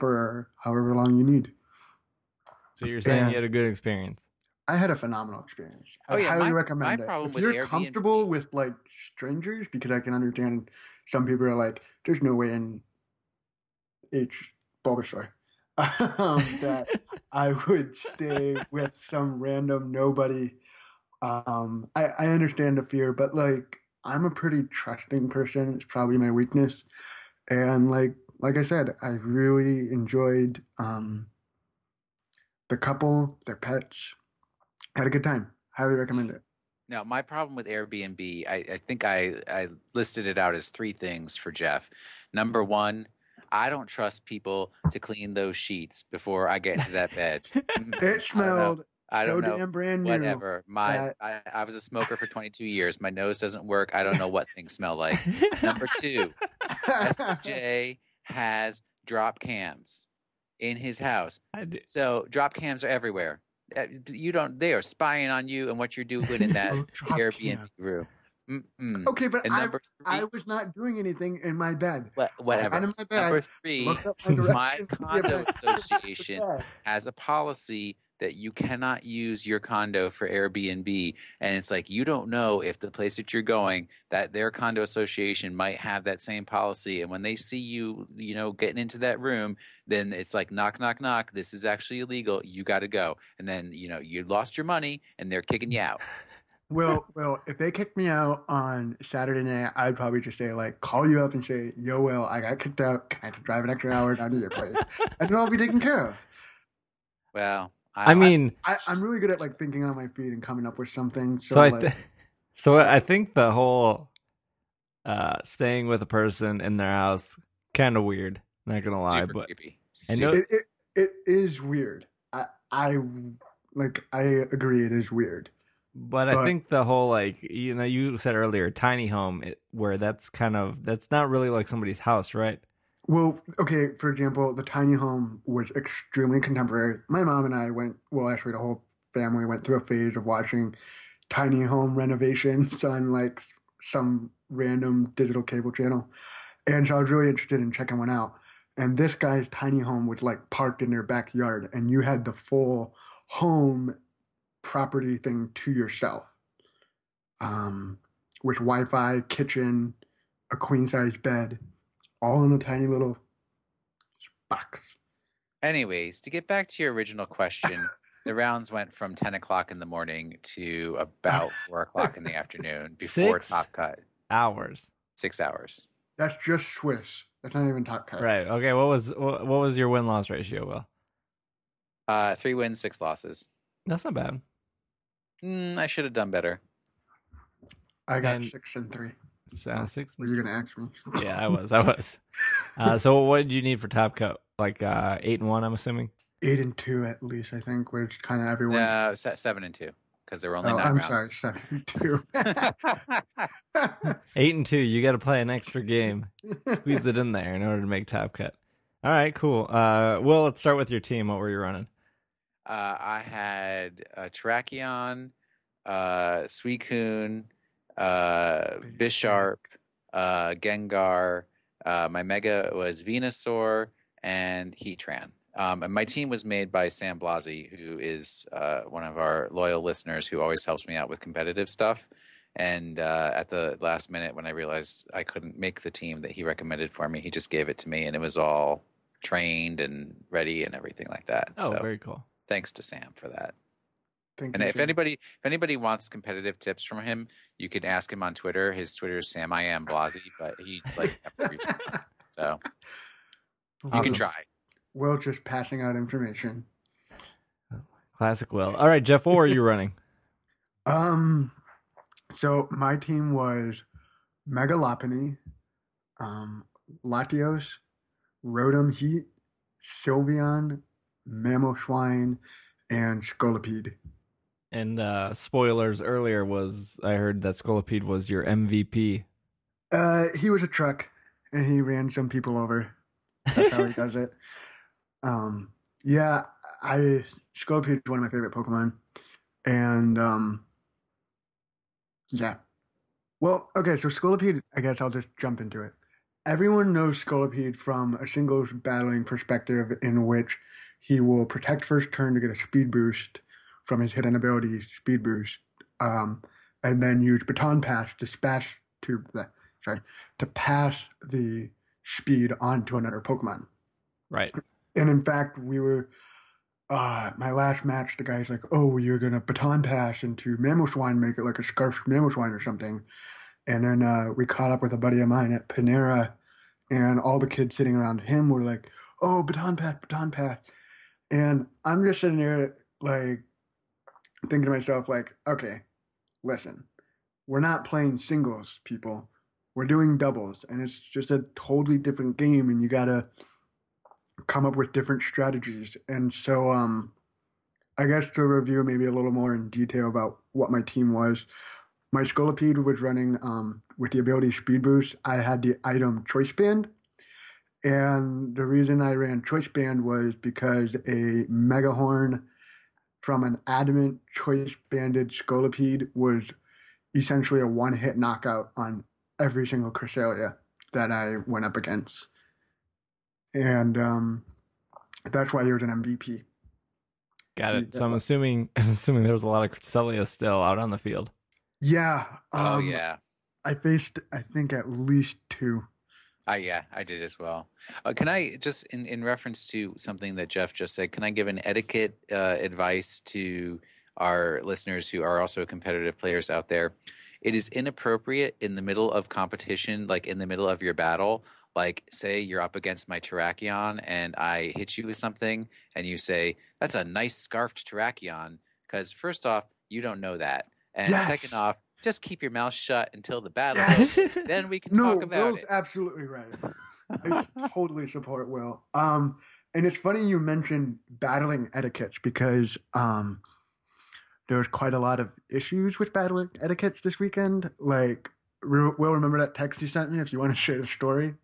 for however long you need. So you're saying Yeah. you had a good experience? I had a phenomenal experience. Oh, I yeah, highly my- recommend my it. if you're Airbnb- comfortable with like strangers, because I can understand some people are like, "There's no way in H Bulbasaur um, that I would stay with some random nobody." Um, I, I understand the fear, but like I'm a pretty trusting person. It's probably my weakness, and like like I said, I really enjoyed um, the couple, their pets. Had a good time. Highly recommend it. Now, my problem with Airbnb, I, I think I, I listed it out as three things for Jeff. Number one, I don't trust people to clean those sheets before I get into that bed. It smelled I so don't know. damn brand new. Whatever. My I, I was a smoker for 22 years. My nose doesn't work. I don't know what things smell like. Number two, SJ has drop cams in his house. So drop cams are everywhere. Uh, You don't. They are spying on you and what you're doing in that Oh, Airbnb room. Mm-mm. Okay, but I, three, I was not doing anything in my bed. wha- I whatever. in my bed. Number three, my my directions to the condo association has a policy that you cannot use your condo for Airbnb. And it's like you don't know if the place that you're going, that their condo association might have that same policy. And when they see you, you know, getting into that room, then it's like knock, knock, knock. This is actually illegal. You got to go. And then, you know, you lost your money and they're kicking you out. Well, well, if they kicked me out on Saturday night, I'd probably just say like, call you up and say, "Yo, Will, I got kicked out. Can I drive an extra hour down to your place?" and then I'll be taken care of. Well, I mean, I, I'm really good at like thinking on my feet and coming up with something. So, so I, like, th- so I think the whole uh staying with a person in their house kind of weird. Not gonna lie, super but creepy. I know- it, it it is weird. I I like I agree it is weird. But I think the whole like you know you said earlier tiny home it, where that's kind of that's not really like somebody's house, right? Well, okay, for example, the tiny home was extremely contemporary. My mom and I went, well, actually, the whole family went through a phase of watching tiny home renovations on like some random digital cable channel. And so I was really interested in checking one out. And this guy's tiny home was like parked in their backyard, and you had the full home property thing to yourself. Um, with Wi Fi, kitchen, a queen size bed, all in a tiny little box. Anyways, to get back to your original question, the rounds went from 10 o'clock in the morning to about 4 o'clock in the afternoon before Six? Top Cut. Hours. Six hours. That's just Swiss. That's not even top cut. Right. Okay. What was what, what was your win loss ratio? Will Uh, three wins, six losses. that's not bad. Mm, I should have done better. I got And- six and three. So, six. Were you gonna ask me? Yeah, I was. I was. Uh, so what did you need for top cut? Like uh, eight and one, I'm assuming. Eight and two at least, I think, which kind of everyone. No, se- seven and two because there were only oh, 9 I'm rounds. sorry, seven and two. Eight and two. You got to play an extra game. Squeeze it in there in order to make top cut. All right, cool. Uh, Will, let's start with your team. What were you running? Uh, I had uh, Terrakion, uh, Suicune, uh, Bisharp, uh, Gengar. Uh, my Mega was Venusaur and Heatran. Um, and my team was made by Sam Blasi, who is uh, one of our loyal listeners who always helps me out with competitive stuff. And uh, at the last minute, when I realized I couldn't make the team that he recommended for me, he just gave it to me, and it was all trained and ready and everything like that. Oh, so very cool. thanks to Sam for that. Thank And you, if Sam. anybody if anybody wants competitive tips from him, you can ask him on Twitter. His Twitter is Sam I am Blasi, but he like never responds. So you can Awesome. try. Will just passing out information. Classic Will. All right, Jeff, what were you running? Um, so my team was Mega Lopunny, um, Latios, Rotom Heat, Sylveon, Mamoswine, and Scolipede. And uh, spoilers earlier was I heard that Scolipede was your MVP. Uh, he was a truck, and he ran some people over. That's how he does it. Um, yeah, I Scolipede is one of my favorite Pokemon, and um, yeah. Well, okay, so Scolipede, I guess I'll just jump into it. Everyone knows Scolipede from a singles battling perspective, in which he will protect first turn to get a speed boost from his hidden ability, speed boost, um, and then use baton pass to smash to the sorry to pass the speed onto another Pokemon. Right. And in fact, we were uh my last match. The guy's like, "Oh, you're gonna baton pass into Mamoswine, make it like a scarf Mamoswine or something." And then uh, we caught up with a buddy of mine at Panera, and all the kids sitting around him were like, "Oh, baton pass, baton pass," and I'm just sitting there like thinking to myself, like, "Okay, listen, we're not playing singles, people. We're doing doubles, and it's just a totally different game, and you gotta." come up with different strategies. And so, um, I guess to review maybe a little more in detail about what my team was, my Scolipede was running um, with the ability Speed Boost. I had the item Choice Band. And the reason I ran Choice Band was because a Megahorn from an Adamant Choice Banded Scolipede was essentially a one hit knockout on every single Cresselia that I went up against and um, that's why he was an MVP. Got it. So I'm assuming assuming there was a lot of Cresselia still out on the field. Yeah. oh um, yeah. I faced, I think, at least two. I yeah, I did as well. Uh, can I just, in, in reference to something that Jeff just said, can I give an etiquette uh, advice to our listeners who are also competitive players out there. It is inappropriate in the middle of competition, like in the middle of your battle. Like, say you're up against my Terrakion and I hit you with something, and you say, That's a nice scarfed Terrakion. Because, first off, you don't know that. And Yes. second off, just keep your mouth shut until the battle Yes. Then we can No, talk about Will's it. absolutely right. I totally support Will. Um, and it's funny you mentioned battling etiquettes because um, there was quite a lot of issues with battling etiquettes this weekend. Like, re- Will, remember that text you sent me? If you want to share the story.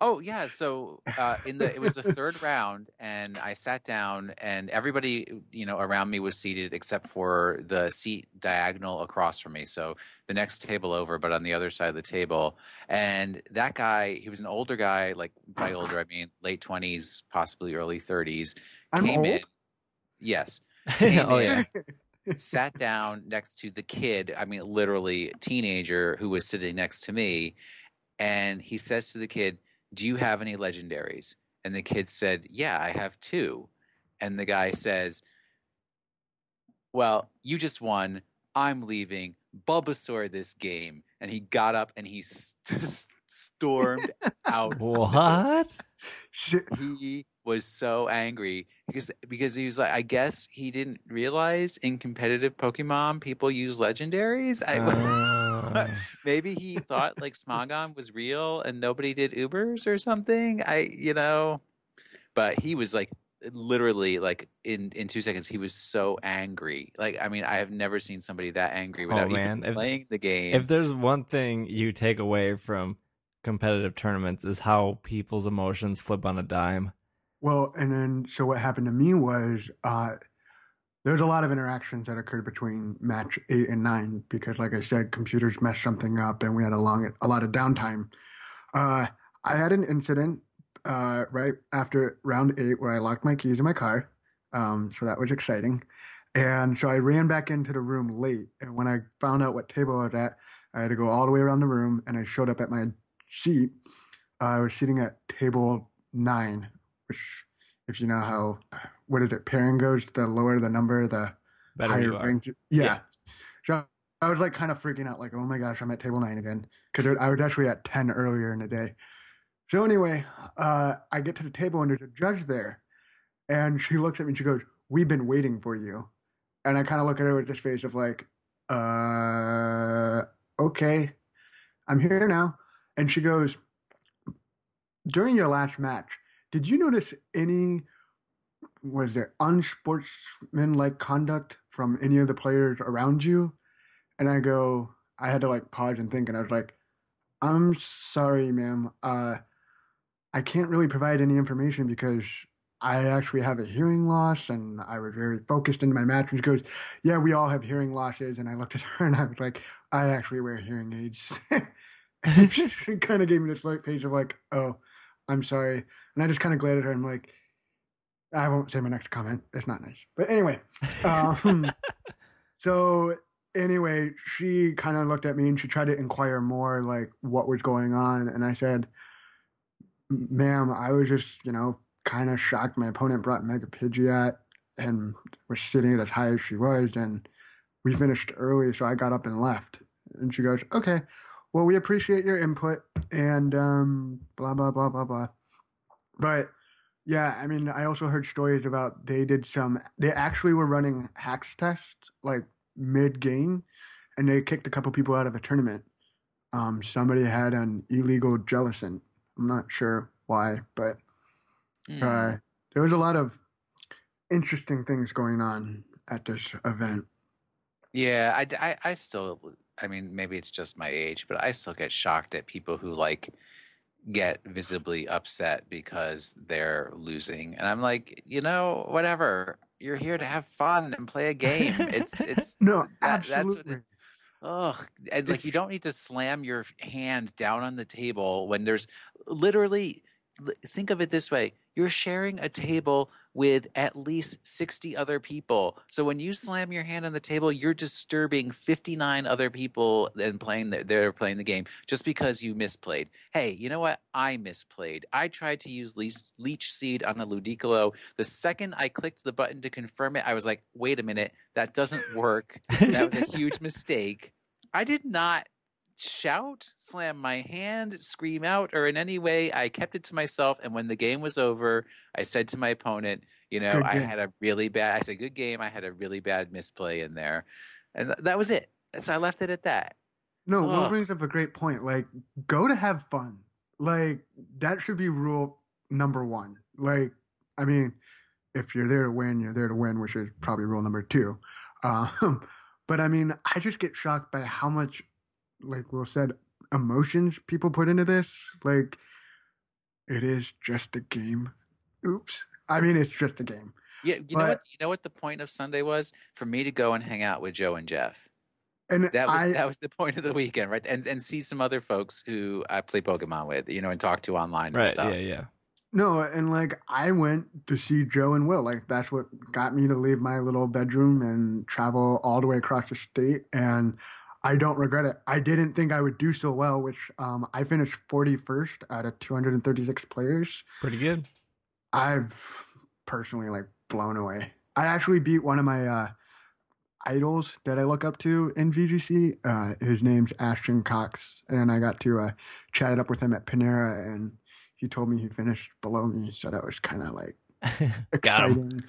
Oh yeah, so uh, in the it was the third round, and I sat down, and everybody you know around me was seated except for the seat diagonal across from me. So the next table over, but on the other side of the table, and that guy, he was an older guy, like by older I mean late twenties, possibly early thirties. I'm came old. in, yes, came oh in, yeah. sat down next to the kid, I mean, literally teenager who was sitting next to me. And he says to the kid, Do you have any legendaries? And the kid said, Yeah, I have two. And the guy says, Well, you just won. I'm leaving. Bulbasaur this game. And he got up and he st- stormed out What? He was so angry because because he was like I guess he didn't realize in competitive Pokemon people use legendaries. I, Uh, maybe he thought like Smogon was real and nobody did Ubers or something. I you know, but he was like literally like in in two seconds he was so angry. Like I mean I have never seen somebody that angry without Oh, even If- playing the game. if there's one thing you take away from competitive tournaments is how people's emotions flip on a dime. Well, and then so what happened to me was uh, there's a lot of interactions that occurred between match eight and nine because, like I said, computers messed something up and we had a long a lot of downtime. Uh, I had an incident uh, right after round eight where I locked my keys in my car, um, so that was exciting. And so I ran back into the room late, and when I found out what table I was at, I had to go all the way around the room, and I showed up at my seat. I was sitting at table nine, which, if you know how, what is it, pairing goes, the lower the number, the Better higher you range. Yeah. Yeah. So I was like kind of freaking out, like, oh my gosh, I'm at table nine again. Because I was actually at 10 earlier in the day. So anyway, uh, I get to the table and there's a judge there. And she looks at me and she goes, We've been waiting for you. And I kind of look at her with this face of like, uh, okay, I'm here now. And she goes, During your last match, did you notice any was there unsportsmanlike conduct from any of the players around you? And I go, I had to like pause and think, and I was like, I'm sorry, ma'am. Uh, I can't really provide any information because I actually have a hearing loss and I was very focused in my match. And she goes, Yeah, we all have hearing losses. And I looked at her and I was like, I actually wear hearing aids. and she kind of gave me this like page of like, Oh, I'm sorry. And I just kind of glared at her and I'm like, I won't say my next comment. It's not nice. But anyway, um, so anyway, she kind of looked at me and she tried to inquire more, like what was going on. And I said, "Ma'am, I was just, you know, kind of shocked. My opponent brought Mega Pidgeot and was sitting at as high as she was, and we finished early, so I got up and left." And she goes, "Okay, well, we appreciate your input and um, blah blah blah blah blah." But yeah, I mean, I also heard stories about they did some. They actually were running hacks tests like mid game, and they kicked a couple people out of the tournament. Um, somebody had an illegal Jellicent. I'm not sure why, but Hmm. uh, there was a lot of interesting things going on at this event. Yeah, I, I, I still, I mean, maybe it's just my age, but I still get shocked at people who like get visibly upset because they're losing. And I'm like, you know, whatever. You're here to have fun and play a game. It's, it's, No, That- that's what it- absolutely. ugh. And like, you don't need to slam your hand down on the table when there's literally, think of it this way you're sharing a table with at least 60 other people. So when you slam your hand on the table, you're disturbing 59 other people and playing the, they're playing the game just because you misplayed. Hey, you know what? I misplayed. I tried to use leech, leech seed on a Ludicolo. The second I clicked the button to confirm it, I was like, wait a minute, that doesn't work. that was a huge mistake. I did not shout, slam my hand, scream out, or in any way. I kept it to myself. And when the game was over, I said to my opponent, you know, I had a really bad, I said, good game. I had a really bad misplay in there. And th- that was it. So I left it at that. No, Ugh. Will brings up a great point. Like, go to have fun. Like, that should be rule number one. Like, I mean, if you're there to win, you're there to win, which is probably rule number two. Um, but I mean, I just get shocked by how much like Will said, emotions people put into this. Like, it is just a game. Oops. I mean, it's just a game. Yeah, you but, know what? You know what the point of Sunday was for me to go and hang out with Joe and Jeff. And that was I, that was the point of the weekend, right? And and see some other folks who I play Pokemon with, you know, and talk to online right, and stuff. Yeah, yeah. No, and like I went to see Joe and Will. Like that's what got me to leave my little bedroom and travel all the way across the state. And I don't regret it. I didn't think I would do so well, which um, I finished 41st out of 236 players. Pretty good. I've personally like blown away. I actually beat one of my uh, idols that I look up to in VGC. Uh, his name's Ashton Cox, and I got to uh, chat it up with him at Panera, and he told me he finished below me, so that was kind of like exciting.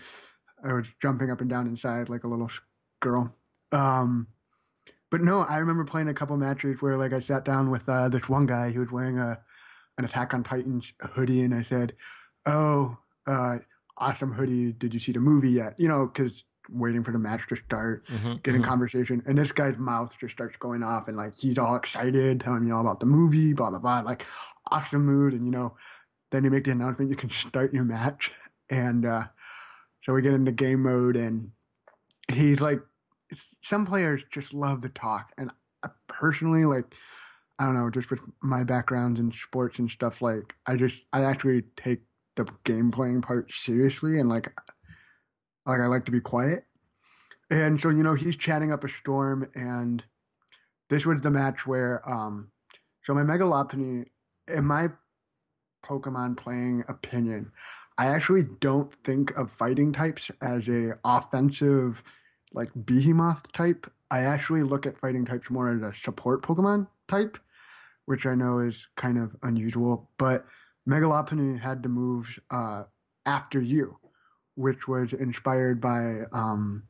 I was jumping up and down inside like a little girl. Um, but no, I remember playing a couple matches where like I sat down with uh, this one guy who was wearing a an Attack on Titans hoodie, and I said, "Oh, uh, awesome hoodie! Did you see the movie yet?" You know, because waiting for the match to start, mm-hmm, getting mm-hmm. conversation, and this guy's mouth just starts going off, and like he's all excited, telling me all about the movie, blah blah blah, like awesome mood, and you know, then you make the announcement you can start your match, and uh, so we get into game mode, and he's like some players just love to talk, and I personally, like, I don't know, just with my backgrounds in sports and stuff, like, I just I actually take the game playing part seriously, and like, like I like to be quiet, and so you know he's chatting up a storm, and this was the match where, um, so my Mega Lopunny, in my Pokemon playing opinion, I actually don't think of fighting types as a offensive like Behemoth type, I actually look at fighting types more as a support Pokemon type, which I know is kind of unusual. But Mega Lopunny had to move uh, after you, which was inspired by um,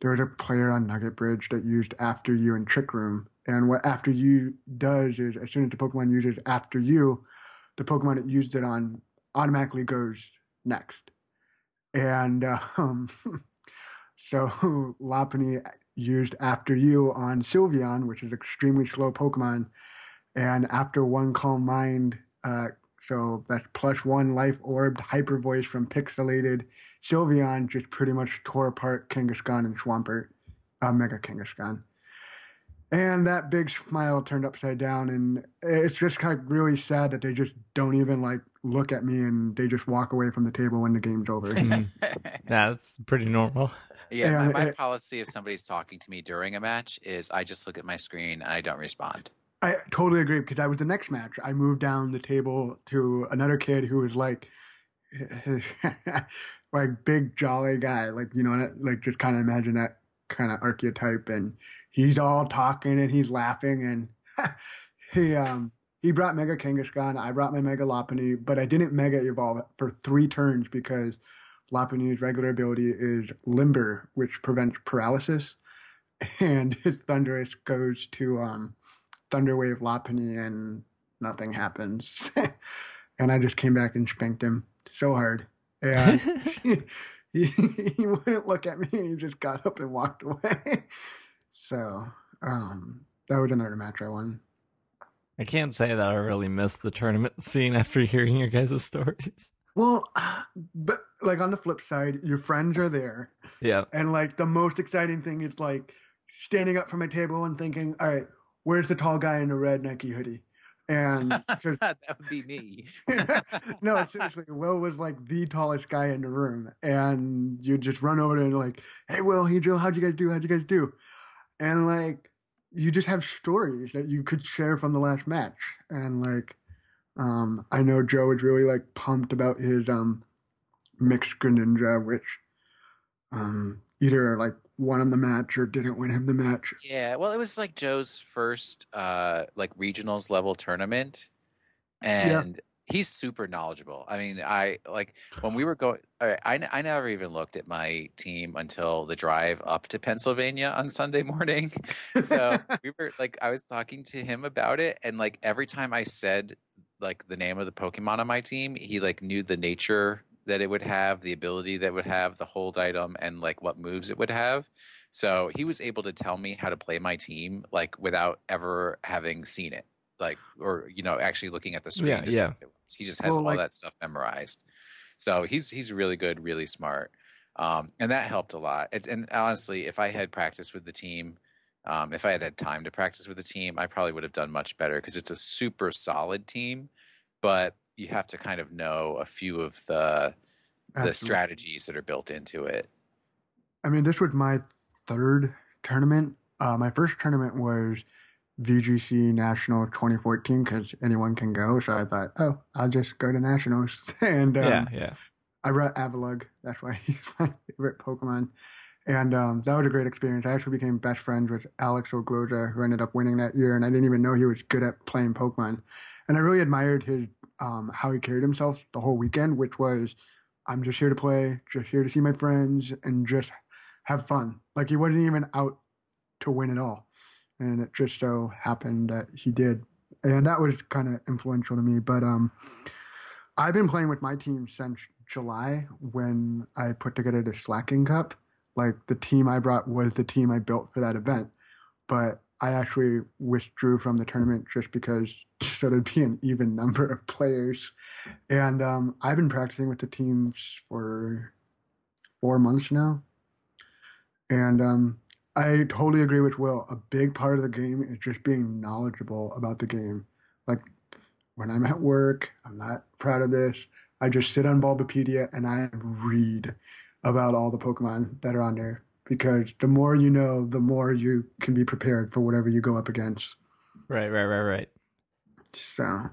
there was a player on Nugget Bridge that used after you in Trick Room. And what after you does is as soon as the Pokemon uses after you, the Pokemon it used it on automatically goes next. And um, So Lopunny used After You on Sylveon, which is extremely slow Pokemon. And after one Calm Mind, uh, so that plus one life orbed hyper voice from pixilated Sylveon just pretty much tore apart Kangaskhan and Swampert, uh, Mega Kangaskhan. And that big smile turned upside down, and it's just kind of really sad that they just don't even like look at me and they just walk away from the table when the game's over. yeah, that's pretty normal. Yeah, my, my it, policy if somebody's talking to me during a match is I just look at my screen and I don't respond. I totally agree because that was the next match. I moved down the table to another kid who was like, like big jolly guy, like you know, like just kind of imagine that kind of archetype, and he's all talking and he's laughing and he um he brought Mega Kangaskhan, I brought my Mega Lopunny, but I didn't Mega Evolve for three turns because Lopunny's regular ability is Limber, which prevents paralysis, and his Thundurus goes to um, Thunder Wave Lopunny, and nothing happens. and I just came back and spanked him so hard. And he, he wouldn't look at me. He just got up and walked away. so um, that was another match I won. I can't say that I really missed the tournament scene after hearing your guys' stories. Well, but like on the flip side, your friends are there. Yeah. And like the most exciting thing is like standing up from my table and thinking, all right, where's the tall guy in the red Nike hoodie? And that would be me. no, seriously, Will was like the tallest guy in the room, and you just run over to and like, "Hey, Will, hey, Joe, how'd you guys do? How'd you guys do?" And like, you just have stories that you could share from the last match, and like, um, I know Joe was really like pumped about his um mixed Greninja, which um either like won him the match or didn't win him the match. Yeah, well, it was like Joe's first uh like regionals level tournament, and he's super knowledgeable. I mean, I like when we were going. All right, I I never even looked at my team until the drive up to Pennsylvania on Sunday morning. so we were like, I was talking to him about it, and like every time I said like the name of the Pokemon on my team, he like knew the nature that it would have, the ability that would have, the hold item, and like what moves it would have. So he was able to tell me how to play my team like without ever having seen it, like or you know actually looking at the screen. Yeah, to yeah. what. He just has Well, all like- that stuff memorized. So he's he's really good, really smart, um, and that helped a lot. It, and honestly, if I had practiced with the team, um, if I had had time to practice with the team, I probably would have done much better because it's a super solid team, but you have to kind of know a few of the the strategies that are built into it. I mean, this was my third tournament. Uh, my first tournament was VGC National 2014 because anyone can go. So I thought, oh, I'll just go to Nationals. and um, yeah, yeah. I brought Avalugg. That's why he's my favorite Pokemon. And um, that was a great experience. I actually became best friends with Alex Ogloza, who ended up winning that year. And I didn't even know he was good at playing Pokemon. And I really admired his um, how he carried himself the whole weekend, which was, I'm just here to play, just here to see my friends, and just have fun. Like he wasn't even out to win at all. And it just so happened that he did. And that was kind of influential to me. But um, I've been playing with my team since July when I put together the Slacking Cup. Like the team I brought was the team I built for that event. But I actually withdrew from the tournament just because so there'd be an even number of players. And um, I've been practicing with the teams for four months now. And um, I totally agree with Will. A big part of the game is just being knowledgeable about the game. Like when I'm at work, I'm not proud of this. I just sit on Bulbapedia and I read about all the Pokemon that are on there because the more you know, the more you can be prepared for whatever you go up against. Right, right, right, right. So,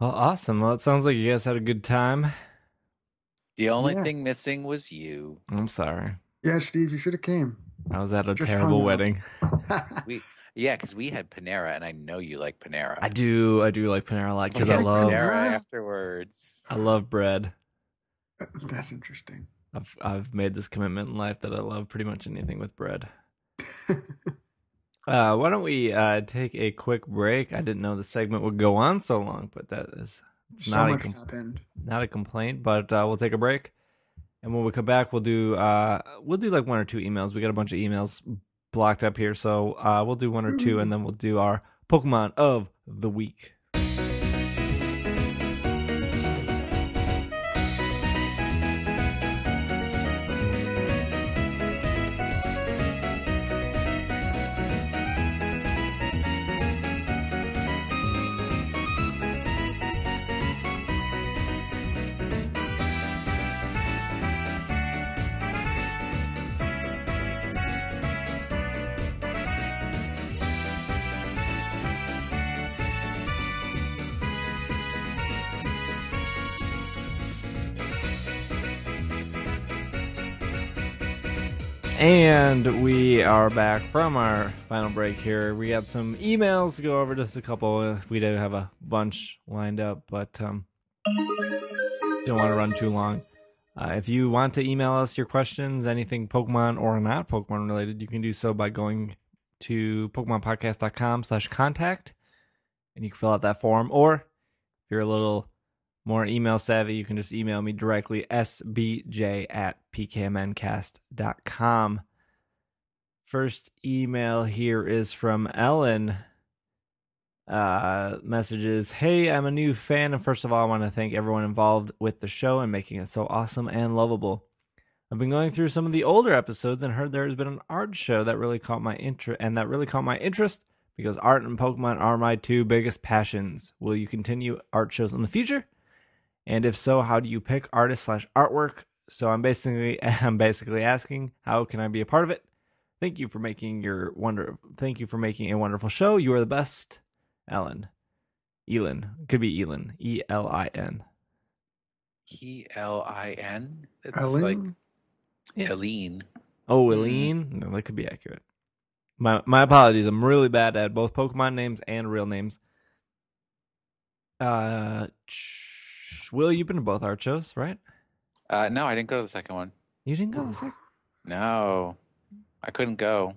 Well, awesome. Well, it sounds like you guys had a good time. The only Yeah. thing missing was you. I'm sorry. yeah, Steve, you should have came. I was at a Just terrible wedding. We yeah, because we had Panera, and I know you like Panera. I do, I do like Panera a lot because I had love, Panera Panera. afterwards. I love bread. That's interesting. I've I've made this commitment in life that I love pretty much anything with bread. Uh, why don't we uh, take a quick break? I didn't know the segment would go on so long, but that is it's so not a much com- happened. not a complaint. But uh, we'll take a break, and when we come back, we'll do uh, we'll do like one or two emails. We got a bunch of emails blocked up here, so uh, we'll do one or two, and then we'll do our Pokemon of the week. And we are back from our final break here. We got some emails to go over, just a couple. We do have a bunch lined up, but um, don't want to run too long. Uh, if you want to email us your questions, anything Pokemon or not Pokemon related, you can do so by going to PokemonPodcast.com slash contact, and you can fill out that form. Or if you're a little more email savvy, you can just email me directly, sbj at pkmncast.com. First email here is from Ellen. Uh, messages, hey, I'm a new fan, and first of all, I want to thank everyone involved with the show and making it so awesome and lovable. I've been going through some of the older episodes and heard there has been an art show that really caught my interest, and that really caught my interest because art and Pokemon are my two biggest passions. Will you continue art shows in the future? And if so, how do you pick artist slash artwork? So I'm basically I'm basically asking how can I be a part of it? Thank you for making your wonder. Thank you for making a wonderful show. You are the best, Ellen. Elin could be Elin. E L I N. E L I N. It's Ellen? like Yeah. Eileen. Oh, Eileen. No, that could be accurate. My my apologies. I'm really bad at both Pokemon names and real names. Uh, ch- Will, you've been to both art shows, right? Uh, no, I didn't go to the second one. You didn't go to the second. No, I couldn't go.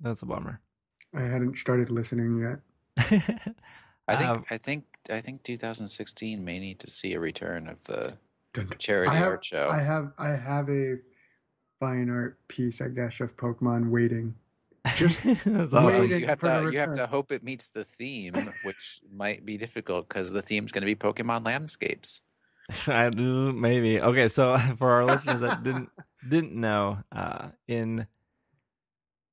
That's a bummer. I hadn't started listening yet. I think Um, I think I think 2016 may need to see a return of the Dun, dun. charity I have, art show. I have I have a fine art piece, I guess, of Pokemon waiting. Just awesome. you have to you have to hope it meets the theme, which might be difficult because the theme's going to be Pokemon landscapes. I do maybe. Okay, so for our listeners that didn't didn't know, uh, in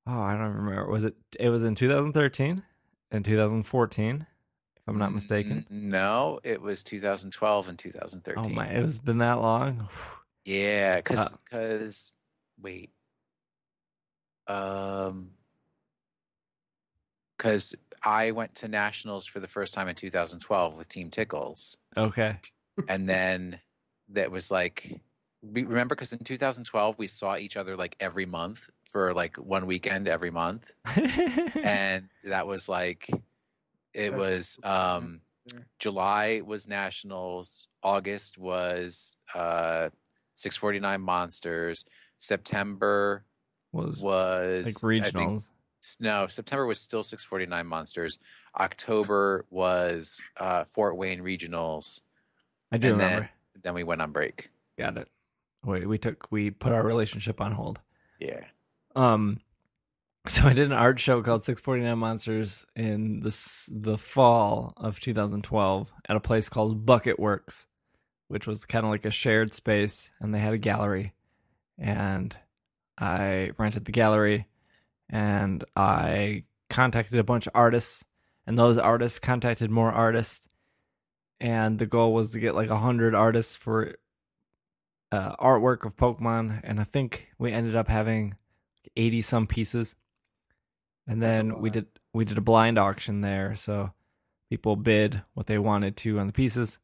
oh, I don't remember. Was it? It was in 2013 and 2014, if I'm not mistaken. Mm, No, it was 2012 and Oh 2013. my, it's been that long. Yeah, because Uh, because wait, um, because I went to nationals for the first time in 2012 with Team Tickles, Okay. and then that was like, remember? Because in 2012 we saw each other like every month for like one weekend every month, and that was like, it was um, July was nationals, August was uh 649 monsters, September was was like I think- regionals. No, September was still 649 monsters. October was uh Fort Wayne regionals. I do and then- remember. Then we went on break. Got it. Wait, we took we put our relationship on hold. Yeah. Um, so I did an art show called 649 Monsters in this the fall of 2012 at a place called Bucket Works, which was kind of like a shared space, and they had a gallery, and I rented the gallery, and I contacted a bunch of artists, and those artists contacted more artists, and the goal was to get like a hundred artists for uh, artwork of Pokemon, and I think we ended up having eighty some pieces. And then we did we did a blind auction there, so people bid what they wanted to on the pieces,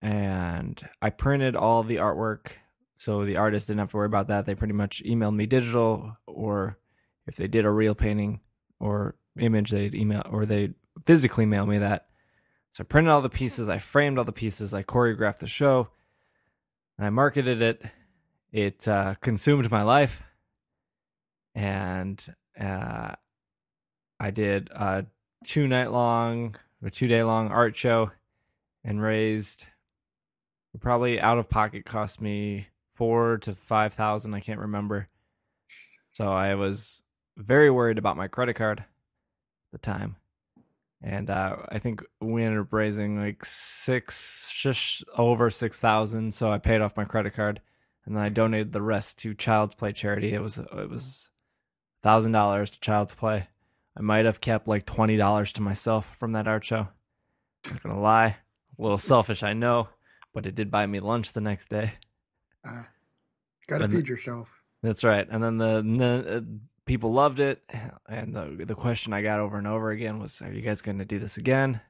and I printed all the artwork, so the artist didn't have to worry about that. They pretty much emailed me digital, or if they did a real painting or image, they'd email or they'd physically mail me that. So I printed all the pieces, I framed all the pieces, I choreographed the show, I marketed it. It uh, consumed my life, and uh, I did a two night long, a two day long art show, and raised probably out of pocket cost me four to five thousand. I can't remember. So I was very worried about my credit card at the time. And uh, I think we ended up raising like six, just over six thousand. So I paid off my credit card, and then I donated the rest to Child's Play charity. It was it was thousand dollars to Child's Play. I might have kept like twenty dollars to myself from that art show. Not gonna lie, a little selfish, I know, but it did buy me lunch the next day. Uh, gotta And- feed yourself. That's right. And then the, the people loved it, and the the question I got over and over again was, "Are you guys going to do this again?"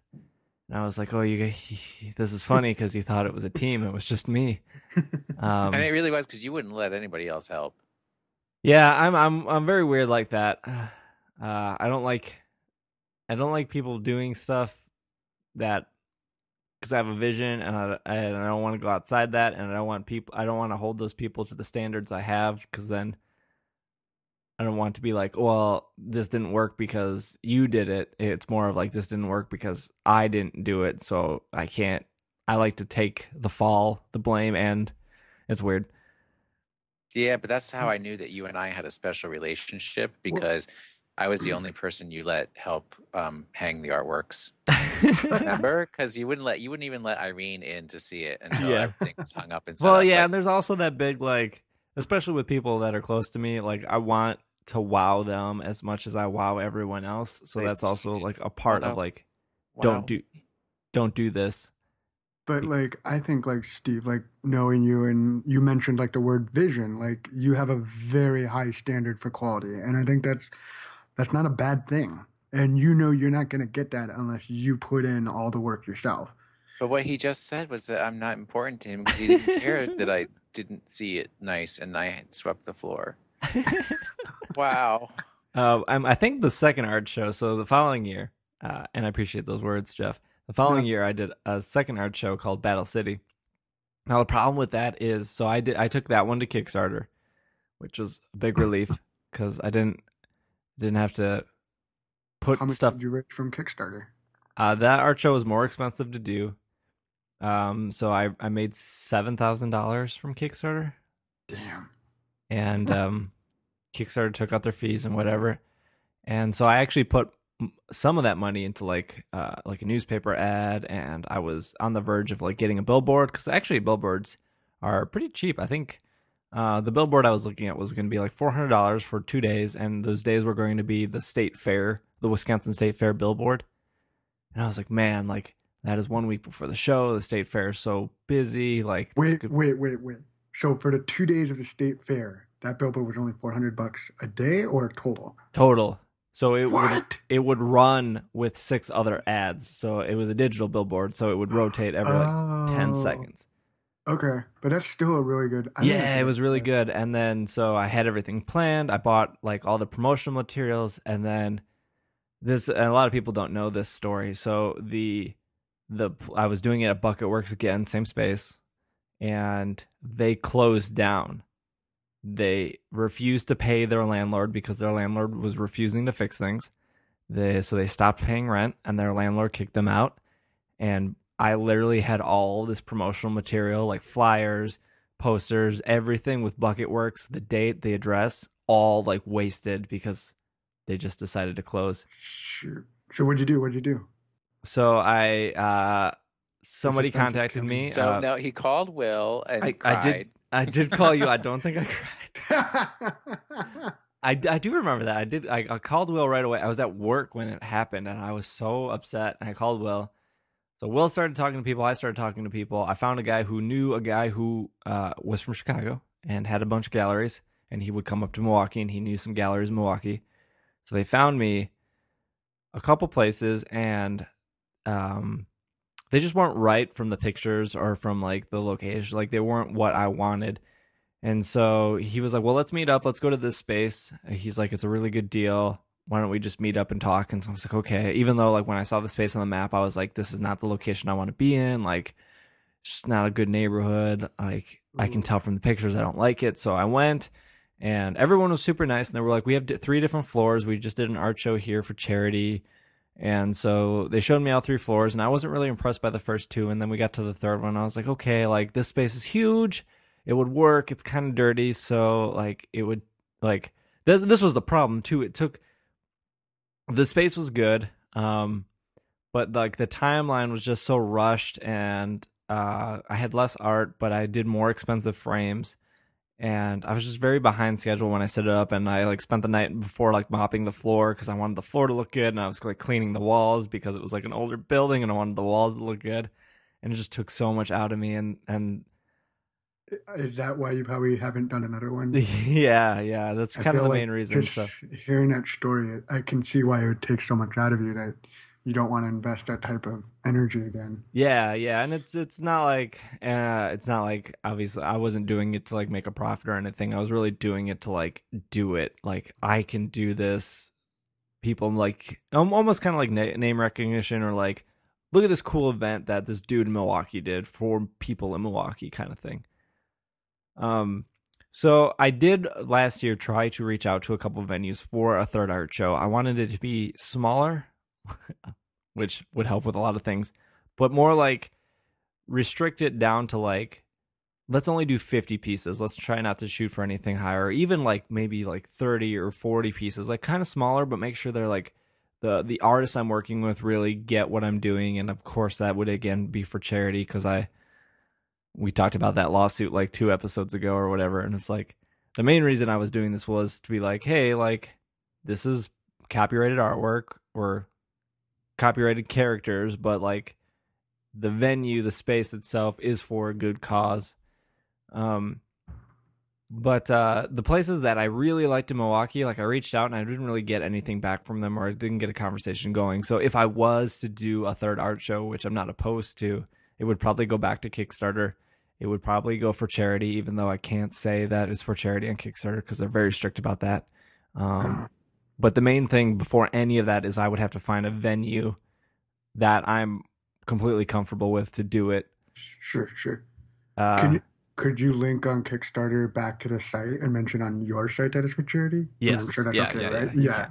And I was like, "Oh, you guys, this is funny because you thought it was a team. It was just me." Um, and it really was because you wouldn't let anybody else help. yeah, I'm I'm I'm very weird like that. Uh, I don't like I don't like people doing stuff that because I have a vision and I and I don't want to go outside that and I don't want people I don't want to hold those people to the standards I have because then I don't want to be like, well, this didn't work because you did it. It's more of like this didn't work because I didn't do it, so I can't. I like to take the fall, the blame, and it's weird. Yeah, but that's how I knew that you and I had a special relationship because I was the only person you let help um, hang the artworks. Remember? Because you wouldn't let you wouldn't even let Irene in to see it until Yeah. everything was hung up and Well, up, yeah, and there's also that big like, especially with people that are close to me. Like, I want to wow them as much as I wow everyone else. So Wait, that's also like a part no. of like Wow. don't do don't do this. But like I think like Steve, like knowing you and you mentioned like the word vision, like you have a very high standard for quality. And I think that's that's not a bad thing. And you know you're not gonna get that unless you put in all the work yourself. But what he just said was that I'm not important to him because he didn't care that I didn't see it nice and I swept the floor. Wow. Uh, I'm, I think the second art show. So the following year, uh, and I appreciate those words, Jeff. The following year, I did a second art show called Battle City. Now the problem with that is, so I did I took that one to Kickstarter, which was a big relief because I didn't didn't have to put How much stuff. did you raise from Kickstarter? Uh, that art show was more expensive to do. Um, so I I made seven thousand dollars from Kickstarter Damn. and um, Kickstarter took out their fees and whatever. And so I actually put some of that money into like uh, like a newspaper ad, and I was on the verge of like getting a billboard because actually billboards are pretty cheap. I think uh, the billboard I was looking at was going to be like four hundred dollars for two days, and those days were going to be the state fair, the Wisconsin State Fair billboard. And I was like, man, like that is one week before the show. The state fair is so busy. Like, Wait, wait, wait, wait. So for the two days of the state fair, that billboard was only four hundred bucks a day or total? total. So it would What? it would run with six other ads. So it was a digital billboard, so it would rotate every like ten Oh, seconds. Okay, but that's still a really good. I Yeah, it was really good. good. And then so I had everything planned. I bought like all the promotional materials, and then this. And a lot of people don't know this story. So the the I was doing it at Bucket Works again, same space, and they closed down. They refused to pay their landlord because their landlord was refusing to fix things. They so they stopped paying rent, and their landlord kicked them out. And I literally had all this promotional material, like flyers, posters, everything with Bucket Works, the date, the address, all like wasted because they just decided to close. Shoot. So what'd you do? What'd you do? So I uh somebody contacted me. So uh, no, he called Will and I, cried. I did I did call you. I don't think I cried. I, I do remember that. I did. I, I called Will right away. I was at work when it happened, and I was so upset. And I called Will. So Will started talking to people. I started talking to people. I found a guy who knew a guy who uh, was from Chicago and had a bunch of galleries, and he would come up to Milwaukee, and he knew some galleries in Milwaukee. So they found me a couple places, and um, they just weren't right from the pictures or from like the location. Like they weren't what I wanted. And so he was like, "Well, let's meet up. Let's go to this space." He's like, "It's a really good deal. Why don't we just meet up and talk?" And so I was like, "Okay." Even though like when I saw the space on the map, I was like, "This is not the location I want to be in. Like, it's just not a good neighborhood. Like, I can mm. tell from the pictures I don't like it." So I went, and everyone was super nice. And they were like, "We have di- three different floors. We just did an art show here for charity." And so they showed me all three floors, and I wasn't really impressed by the first two. And then we got to the third one. I was like, okay, like this space is huge. It would work. It's kind of dirty, so like it would like this. This was the problem too. It took the space was good, um, but like the timeline was just so rushed, and uh, I had less art, but I did more expensive frames and I was just very behind schedule when I set it up, and I like spent the night before like mopping the floor because I wanted the floor to look good, and I was like cleaning the walls because it was like an older building, and I wanted the walls to look good, and it just took so much out of me, and and Is that why you probably haven't done another one? yeah, yeah, that's kind of the like main reason. Just So hearing that story, I can see why it would take so much out of you that you don't want to invest that type of energy again. yeah, yeah, and it's it's not like uh, it's not like obviously I wasn't doing it to like make a profit or anything. I was really doing it to like do it. Like I can do this. People like almost kind of like na- name recognition or like look at this cool event that this dude in Milwaukee did for people in Milwaukee kind of thing. Um so I did last year try to reach out to a couple venues for a third art show. I wanted it to be smaller, which would help with a lot of things, but more like restrict it down to like let's only do 50 pieces. Let's try not to shoot for anything higher, even like maybe like 30 or 40 pieces, like kind of smaller, but make sure they're like the the artists I'm working with really get what I'm doing, and of course that would again be for charity because I we talked about that lawsuit like two episodes ago or whatever, and it's like the main reason I was doing this was to be like, hey, like this is copyrighted artwork or copyrighted characters, but like the venue, the space itself is for a good cause. Um, but uh, the places that I really liked in Milwaukee, like I reached out and I didn't really get anything back from them or I didn't get a conversation going. So if I was to do a third art show, which I'm not opposed to, it would probably go back to Kickstarter. It would probably go for charity, even though I can't say that it's for charity on Kickstarter because they're very strict about that. Um, but the main thing before any of that is I would have to find a venue that I'm completely comfortable with to do it. Sure, sure. Uh, Can you, could you link on Kickstarter back to the site and mention on your site that it's for charity? Yes. I'm sure that's Yeah, okay, yeah, right? yeah, Yeah.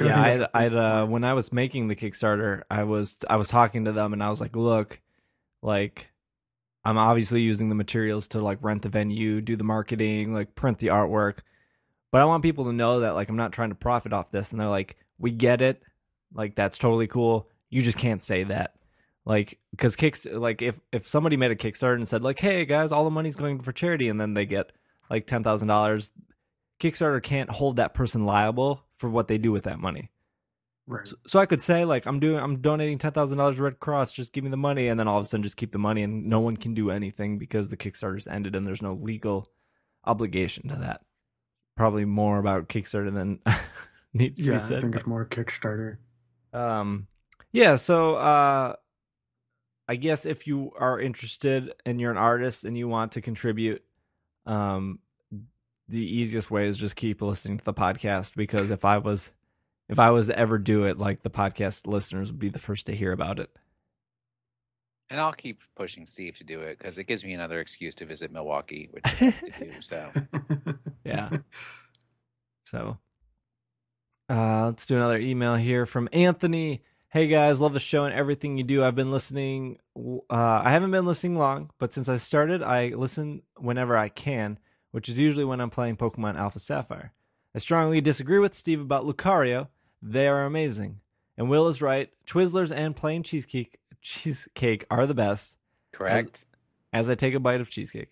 I yeah, I'd, that's- I'd uh, when I was making the Kickstarter, I was I was talking to them and I was like, look, like I'm obviously using the materials to like rent the venue, do the marketing, like print the artwork, but I want people to know that like I'm not trying to profit off this. And they're like, we get it, like that's totally cool. You just can't say that, like because kicks like if if somebody made a Kickstarter and said like, hey guys, all the money's going for charity, and then they get like ten thousand dollars, Kickstarter can't hold that person liable for what they do with that money. right. So, so I could say like I'm doing I'm donating ten thousand dollars to Red Cross, just give me the money, and then all of a sudden just keep the money, and no one can do anything because the Kickstarter's ended and there's no legal obligation to that. Probably more about Kickstarter than need to Yeah, I think it's more Kickstarter. um, yeah. So uh, I guess if you are interested and you're an artist and you want to contribute, um, the easiest way is just keep listening to the podcast because if I was if I was to ever do it, like the podcast listeners would be the first to hear about it. And I'll keep pushing Steve to do it because it gives me another excuse to visit Milwaukee, which I like to do. So Yeah. So uh let's do another email here from Anthony. Hey guys, love the show and everything you do. I've been listening uh I haven't been listening long, but since I started, I listen whenever I can, which is usually when I'm playing Pokemon Alpha Sapphire. I strongly disagree with Steve about Lucario. They are amazing. And Will is right. Twizzlers and plain cheesecake cheesecake are the best correct. as I take a bite of cheesecake.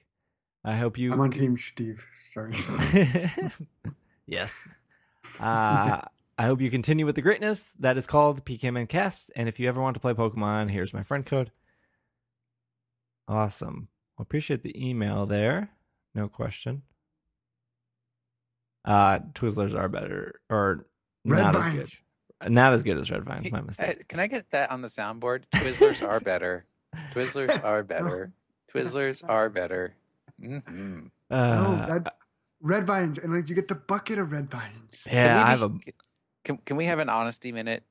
I hope you I'm on Team Steve. Sorry. yes. Uh, I hope you continue with the greatness that is called PKMN Cast. And if you ever want to play Pokemon, here's my friend code. Awesome. Well, appreciate the email there. No question. Uh, Twizzlers are better, or Red not Vines. as good. Not as good as Red Vines. My mistake. uh, Can I get that on the soundboard? Twizzlers are better. Twizzlers are better. Twizzlers are better. hmm no, Uh, that red vines, and like you get the bucket of red vines. yeah, I have a. Can, can we have an honesty minute?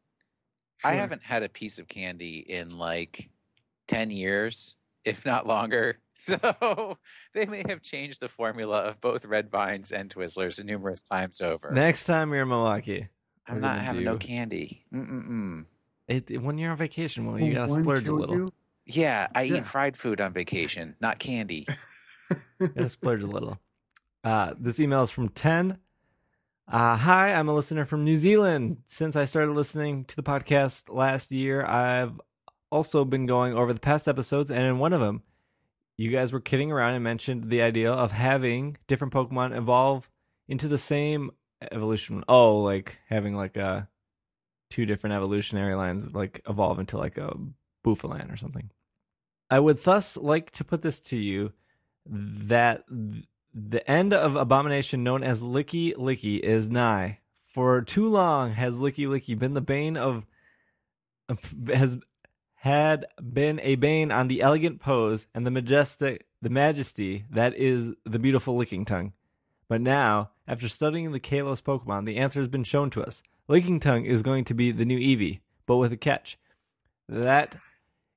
I haven't had a piece of candy in like 10 years, if not longer. So they may have changed the formula of both Red Vines and Twizzlers numerous times over. Next time you're in Milwaukee, I'm not gonna having no candy. Mm-mm-mm. it, it- when you're on vacation, well, you gotta one splurge a little. you? Yeah, I Yeah. eat fried food on vacation, not candy. Gotta splurge a little. Uh, this email is from 10. Uh, hi, I'm a listener from New Zealand. Since I started listening to the podcast last year, I've also been going over the past episodes, and in one of them, you guys were kidding around and mentioned the idea of having different Pokemon evolve into the same evolution. Oh, like having like a two different evolutionary lines like evolve into like a Bouffalant or something. I would thus like to put this to you that the end of abomination known as Lickilicky is nigh. For too long has Lickilicky been the bane of has had been a bane on the elegant pose and the majestic the majesty that is the beautiful Lickitung. But now, after studying the Kalos Pokemon, the answer has been shown to us. Lickitung is going to be the new Eevee, but with a catch. That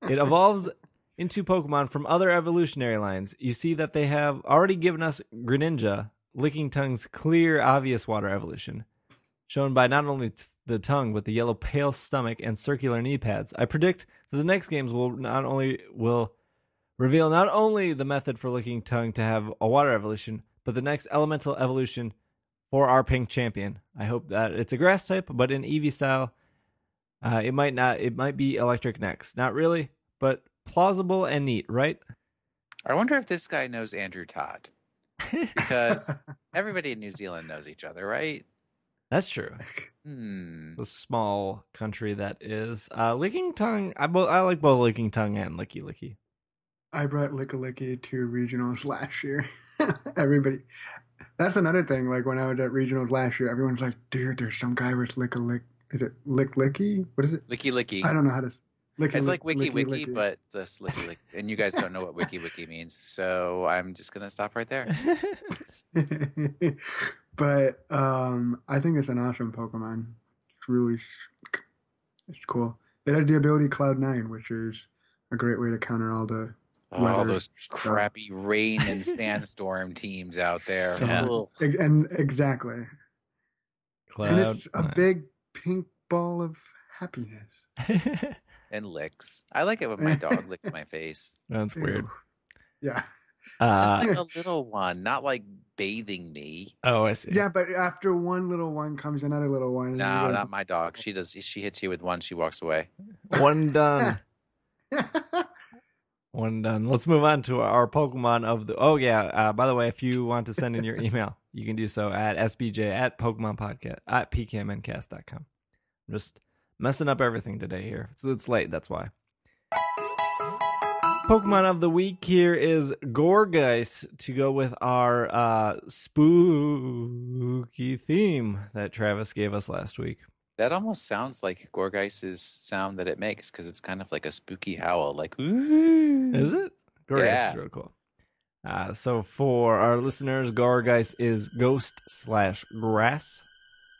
it evolves into Pokemon from other evolutionary lines. You see that they have already given us Greninja, Lickitung's clear, obvious water evolution, shown by not only th- the tongue but the yellow pale stomach and circular knee pads. I predict that the next games will not only will reveal not only the method for Lickitung to have a water evolution, but the next elemental evolution for our pink champion. I hope that it's a grass type, but in Eevee style. Uh, it might not. It might be electric next. Not really, but plausible and neat, right? I wonder if this guy knows Andrew Todd. because everybody in New Zealand knows each other, right? That's true. Hmm. The small country that is. Uh, Lickitung. I, bo- I like both Lickitung and Lickilicky. I brought Lickilicky to regionals last year. Everybody, that's another thing. Like when I was at regionals last year, everyone's like, "Dude, there's some guy with lick a lick. Is it lick licky? What is it? Licky licky. I don't know how to. Licky, It's like wiki licky, wiki, licky. but just licky licky. And you guys don't know what wiki wiki means, so I'm just gonna stop right there. but um, I think it's an awesome Pokemon. It's really, it's cool. It has the ability Cloud Nine, which is a great way to counter all the all weather those stuff. crappy rain and sandstorm teams out there. So- Yeah. And exactly. and Cloud. it's a big pink ball of happiness. And licks. I like it when my dog licks my face. That's weird. Ew. Yeah. Just Uh, like a little one, not like bathing me. oh, I see. Yeah, but after one little one comes another little one. and No, go- not my dog. She does. She hits you with one. She walks away. One done. One done. Let's move on to our Pokemon of the. Oh yeah. Uh, by the way, if you want to send in your email, you can do so at sbj at Pokemon Podcast at pkmncast.com. I'm just messing up everything today here. It's, it's late. That's why. Pokemon of the week here is Gourgeist to go with our uh, spooky theme that Travis gave us last week. That almost sounds like Gourgeist's sound that it makes because it's kind of like a spooky howl, like ooh. Is it? Gourgeist Yeah. is real cool. Uh, so for our listeners, Gourgeist is ghost slash grass.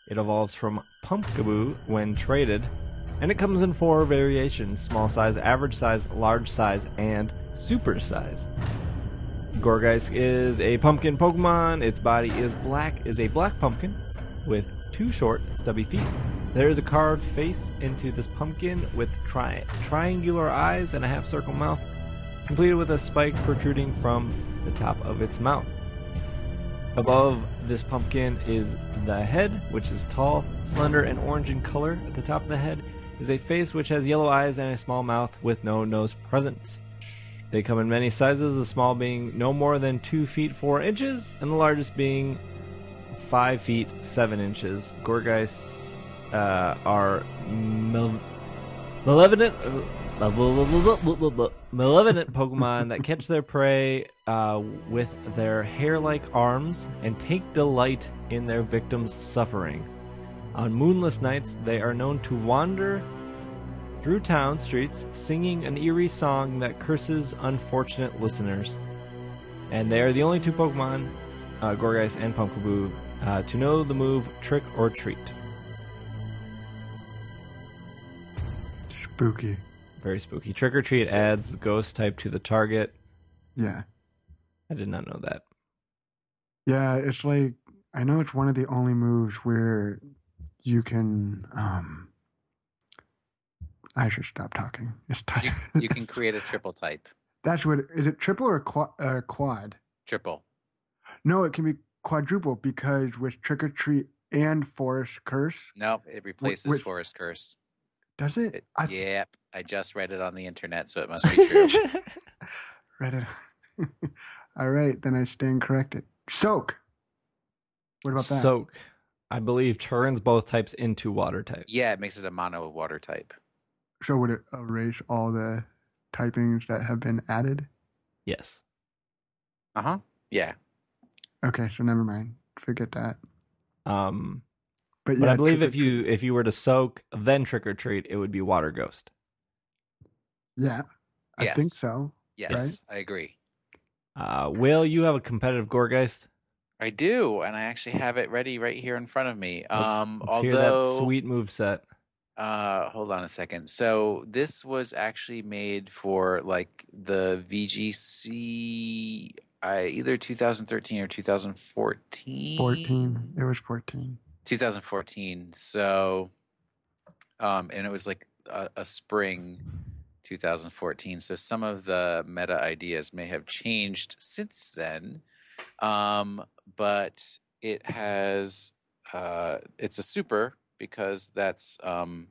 It evolves from Pumpkaboo when traded, and it comes in four variations: small size, average size, large size, and super size. Gourgeist is a pumpkin Pokemon. Its body is black, is a black pumpkin with two short, stubby feet. There is a carved face into this pumpkin with tri- triangular eyes and a half circle mouth, completed with a spike protruding from the top of its mouth. Above this pumpkin is the head, which is tall, slender, and orange in color. At the top of the head is a face which has yellow eyes and a small mouth with no nose present. They come in many sizes, the small being no more than 2 feet 4 inches, and the largest being 5 feet 7 inches. Gourgeists uh, are malevolent, uh, malevolent Pokemon that catch their prey uh, with their hair like arms and take delight in their victims' suffering. On moonless nights, they are known to wander through town streets singing an eerie song that curses unfortunate listeners. And they are the only two Pokemon, uh, Gourgeist and Pumpkaboo, uh, to know the move Trick or Treat. Spooky. Very spooky. Trick or Treat So- adds Ghost type to the target. Yeah. I did not know that. Yeah, it's like I know it's one of the only moves where you can um I should stop talking. It's You, tired. you can create a triple type. That's what is it triple or quad, uh, quad? Triple. No, it can be quadruple because with trick or treat and forest curse, Nope, it replaces which- Forest Curse. Does it? It, I yep, I just read it on the internet, so it must be true. read it. All right, then I stand corrected. Soak. What about that? Soak, I believe, turns both types into water type. yeah, it makes it a mono water type. so would it erase all the typings that have been added? Yes. Uh huh. Yeah. Okay, so never mind. Forget that. Um, But but I believe if you if you were to soak then trick or treat, it would be water ghost. Yeah, I think so. Yes, I agree. Uh, Will, you have a competitive Gourgeist? I do, and I actually have it ready right here in front of me. Um, Let's hear that although, sweet move set. uh, hold on a second. So this was actually made for like the VGC, uh, either 2013 or 2014. 14. It was 14. 2014. So, um, and it was like a, a spring 2014. So some of the meta ideas may have changed since then. Um, but it has, uh, it's a super because that's, um,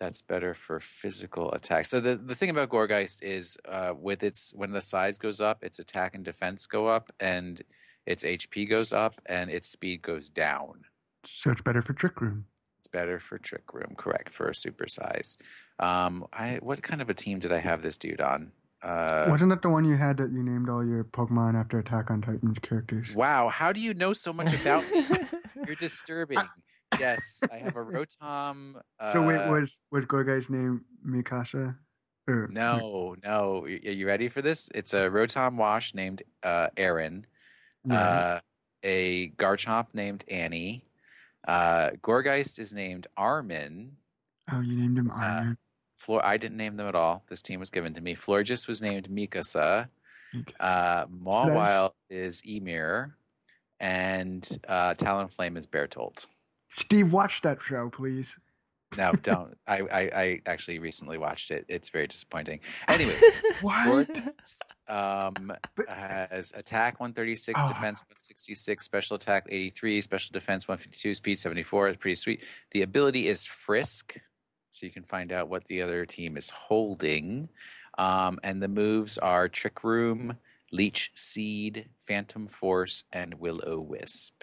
That's better for physical attack. So the, the thing about Gourgeist is uh, with its when the size goes up, its attack and defense go up, and its HP goes up, and its speed goes down. So it's better for Trick Room. It's better for Trick Room, correct? For a super size. Um, I what kind of a team did I have this dude on? Uh, Wasn't that the one you had that you named all your Pokemon after Attack on Titans characters? wow, how do you know so much about? me? You're disturbing. yes, I have a Rotom. Uh, so wait, was was Gourgeist's name Mikasa? Or, No, no. Are you ready for this? It's a Rotom Wash named uh, Eren, Yeah. uh, a Garchomp named Annie, uh, Gourgeist is named Armin. oh, you named him uh, Iron. Flor, I didn't name them at all. This team was given to me. Florges was named Mikasa. Uh, Mawile is Ymir, and uh, Talonflame is Bertolt. Steve, watch that show, please. No, don't. I, I, I actually recently watched it. It's very disappointing. Anyways, What? Um, But- has attack 136, Ah. defense 166, special attack 83, special defense 152, speed 74. It's pretty sweet. The ability is Frisk, so you can find out what the other team is holding. Um, and the moves are Trick Room, Leech Seed, Phantom Force, and Will O Wisp.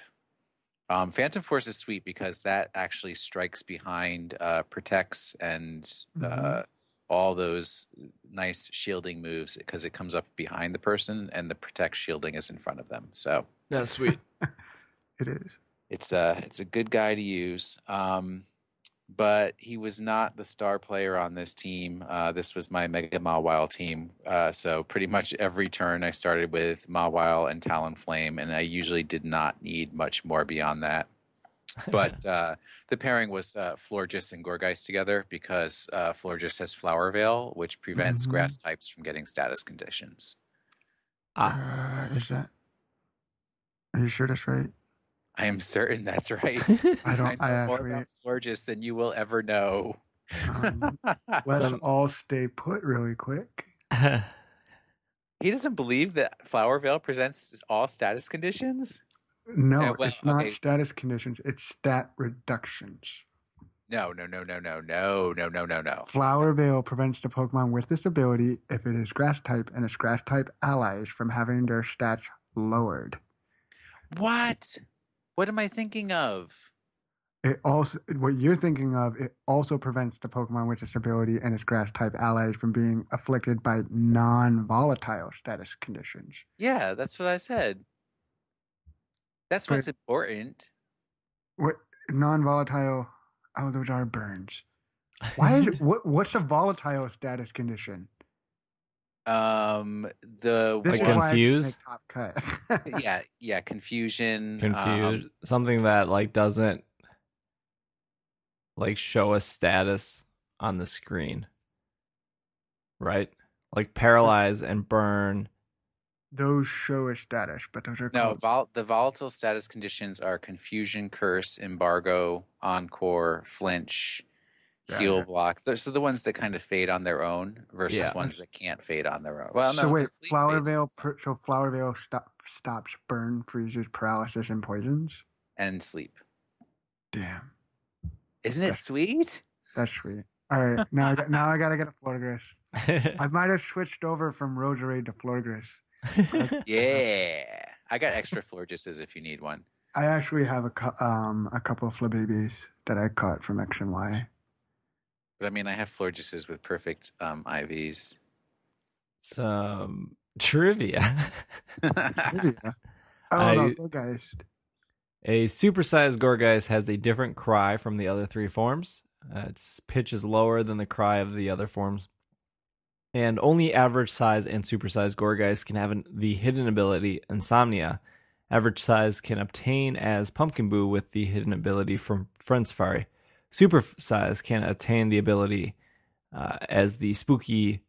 Um, Phantom Force is sweet because that actually strikes behind, uh, protects, and uh, Mhm. all those nice shielding moves because it comes up behind the person and the protect shielding is in front of them. So That's sweet. It is. it's a it's a good guy to use. Um, but he was not the star player on this team. Uh, this was my Mega Mawile team. Uh, so pretty much every turn I started with Mawile and Talonflame, and I usually did not need much more beyond that. But uh, the pairing was uh, Florges and Gorgeist together because uh, Florges has Flower Veil, which prevents Mhm. grass types from getting status conditions. ah, Uh, is that? Are you sure that's right? I am certain that's right. I don't. I I, more about Florges than you will ever know. Um, let's Some- all stay put really quick. he doesn't believe that Flower Veil presents all status conditions. No, Yeah, well, it's not okay. status conditions. It's stat reductions. No, no, no, no, no, no, no, no, no, no. Flower Veil prevents the Pokemon with this ability if it is Grass type and its Grass type allies from having their stats lowered. What? What am I thinking of? It also, what you're thinking of, it also prevents the Pokemon with this ability and its Grass type allies from being afflicted by non-volatile status conditions. Yeah, that's what I said. That's what's important. What non-volatile? Oh, those are burns. Why is what? What's a volatile status condition? Um, the This Like I didn't confused? top cut. yeah, yeah, confusion. confused? Um, Something that like doesn't like show a status on the screen, right? Like paralyze and burn. those show a status, but those are no, vol- the volatile status conditions are confusion, curse, embargo, encore, flinch, Heal yeah. block. Those are the ones that kind of fade on their own versus Yeah. ones that can't fade on their own. Well, no, so wait, flower veil. Per, so flower veil stop, stops burn, freezes, paralysis, and poisons. and sleep. Damn, Isn't it That's- sweet? that's sweet. All right, now I got, now I gotta get a Florgris. I I might have switched over from Roserade to Florgris. Yeah. I got extra Florgises if you need one. I actually have a um a couple of Flababies that I caught from X and Y. But I mean, I have Florgises with perfect um, IVs. Some trivia. Trivia. Oh I- no, good guys. A supersized Gourgeist has a different cry from the other three forms. Uh, its pitch is lower than the cry of the other forms. And only average size and supersized Gourgeist can have an, the hidden ability Insomnia. Average size can obtain as Pumpkaboo with the hidden ability from Friend Safari. Super size can attain the ability uh, as the spooky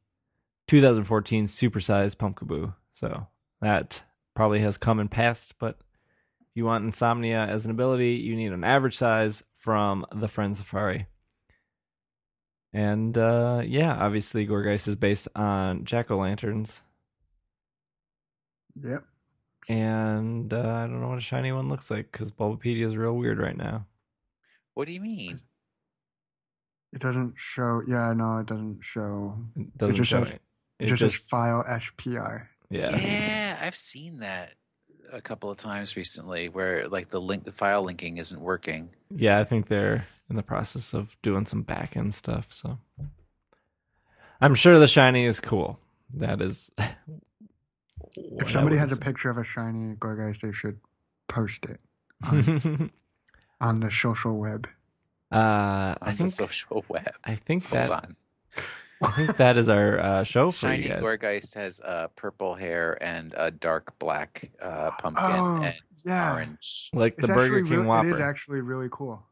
2014 supersized Pumpkaboo. So that probably has come and passed, but if you want insomnia as an ability, you need an average size from the Friend Safari. And uh, yeah, obviously Gourgeist is based on jack o' lanterns. Yep. And uh, I don't know what a shiny one looks like because Bulbapedia is real weird right now. what do you mean? It doesn't show. Yeah, no, it doesn't show. It doesn't just show says- it. It It just, just, says file HPR. yeah. Yeah, I've seen that a couple of times recently where like the link the file linking isn't working. Yeah, I think they're in the process of doing some back end stuff. So I'm sure the shiny is cool. That is. If somebody has a picture of a shiny Gourgeist, they should post it picture, on the social web. Uh, I on the think social web. I think Hold that on. I think that is our uh, show for Shiny you guys. Gourgeist has uh, purple hair and a dark black uh, pumpkin Oh, and yeah. orange. Like the Burger actually King real- It Whopper. is actually really cool.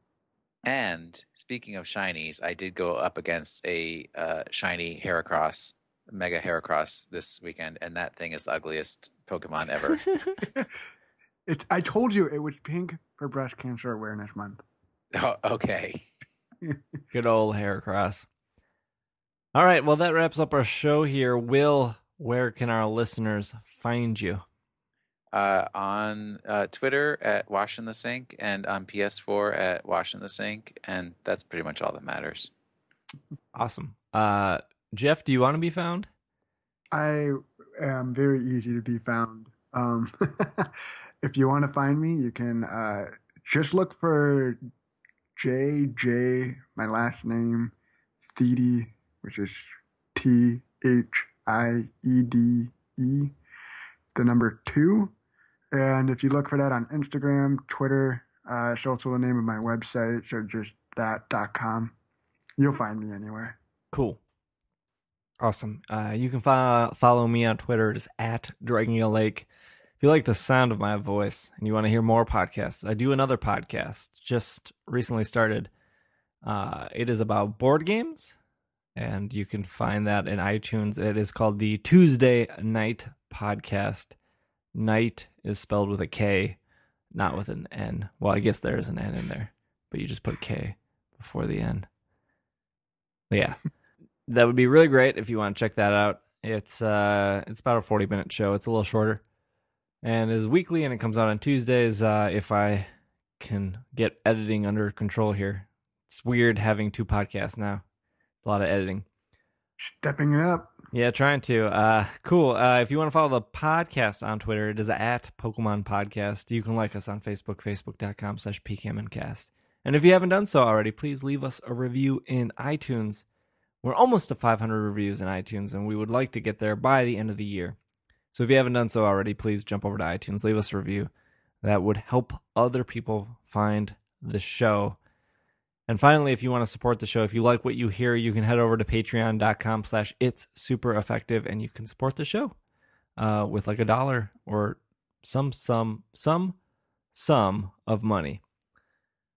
And speaking of shinies, I did go up against a uh, shiny Heracross, Mega Heracross this weekend, and that thing is the ugliest Pokemon ever. It. I told you it was pink for Breast Cancer Awareness Month. Oh, okay. Good old hair cross. All right, well that wraps up our show here. Will, where can our listeners find you? Uh, on uh, Twitter at Wash in the Sink and on PS4 at Wash in the Sink, and that's pretty much all that matters. Awesome. Uh, Jeff, do you want to be found? I am very easy to be found. Um, if you want to find me, you can uh, just look for JJ, my last name, Thiede, which is T H I E D E, the number two. And if you look for that on Instagram, Twitter, uh, it's also the name of my website, so just that.com. You'll find me anywhere. Cool. Awesome. Uh, you can fo- follow me on Twitter, just at Dragging a Lake. If you like the sound of my voice and you want to hear more podcasts, I do another podcast just recently started. Uh, it is about board games, and you can find that in iTunes. It is called the Tuesday Knight Podcast. Night is spelled with a K, not with an N. Well, I guess there is an N in there, but you just put K before the N. Yeah that would be really great if you want to check that out. It's uh it's about a 40 minute show. It's a little shorter. And is weekly and it comes out on Tuesdays uh if I can get editing under control here. It's weird having two podcasts now. A lot of editing. Stepping it up. Yeah, trying to. Uh cool. Uh if you want to follow the podcast on Twitter, it is at Pokemon Podcast. You can like us on Facebook, facebook.com slash pkmncast. And if you haven't done so already, please leave us a review in iTunes. We're almost to 500 reviews in iTunes, and we would like to get there by the end of the year. So if you haven't done so already, please jump over to iTunes, leave us a review. That would help other people find the show. And finally, if you want to support the show, if you like what you hear, you can head over to patreon.com slash it's super effective and you can support the show uh, with like a dollar or some some some sum of money.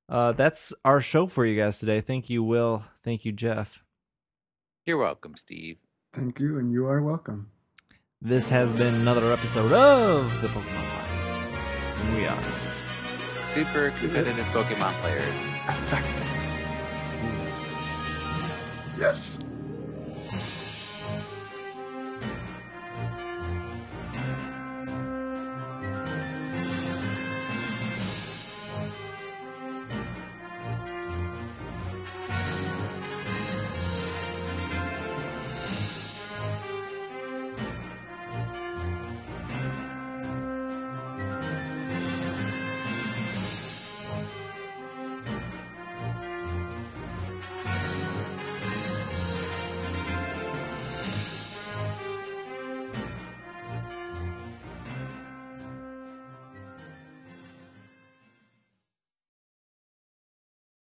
Uh, that's our show for you guys today. Thank you, Will. Thank you, Jeff. You're welcome, Steve. Thank you, and you are welcome. This has been another episode of the Pokemon Podcast. We are. Super competitive Pokemon players. Yes.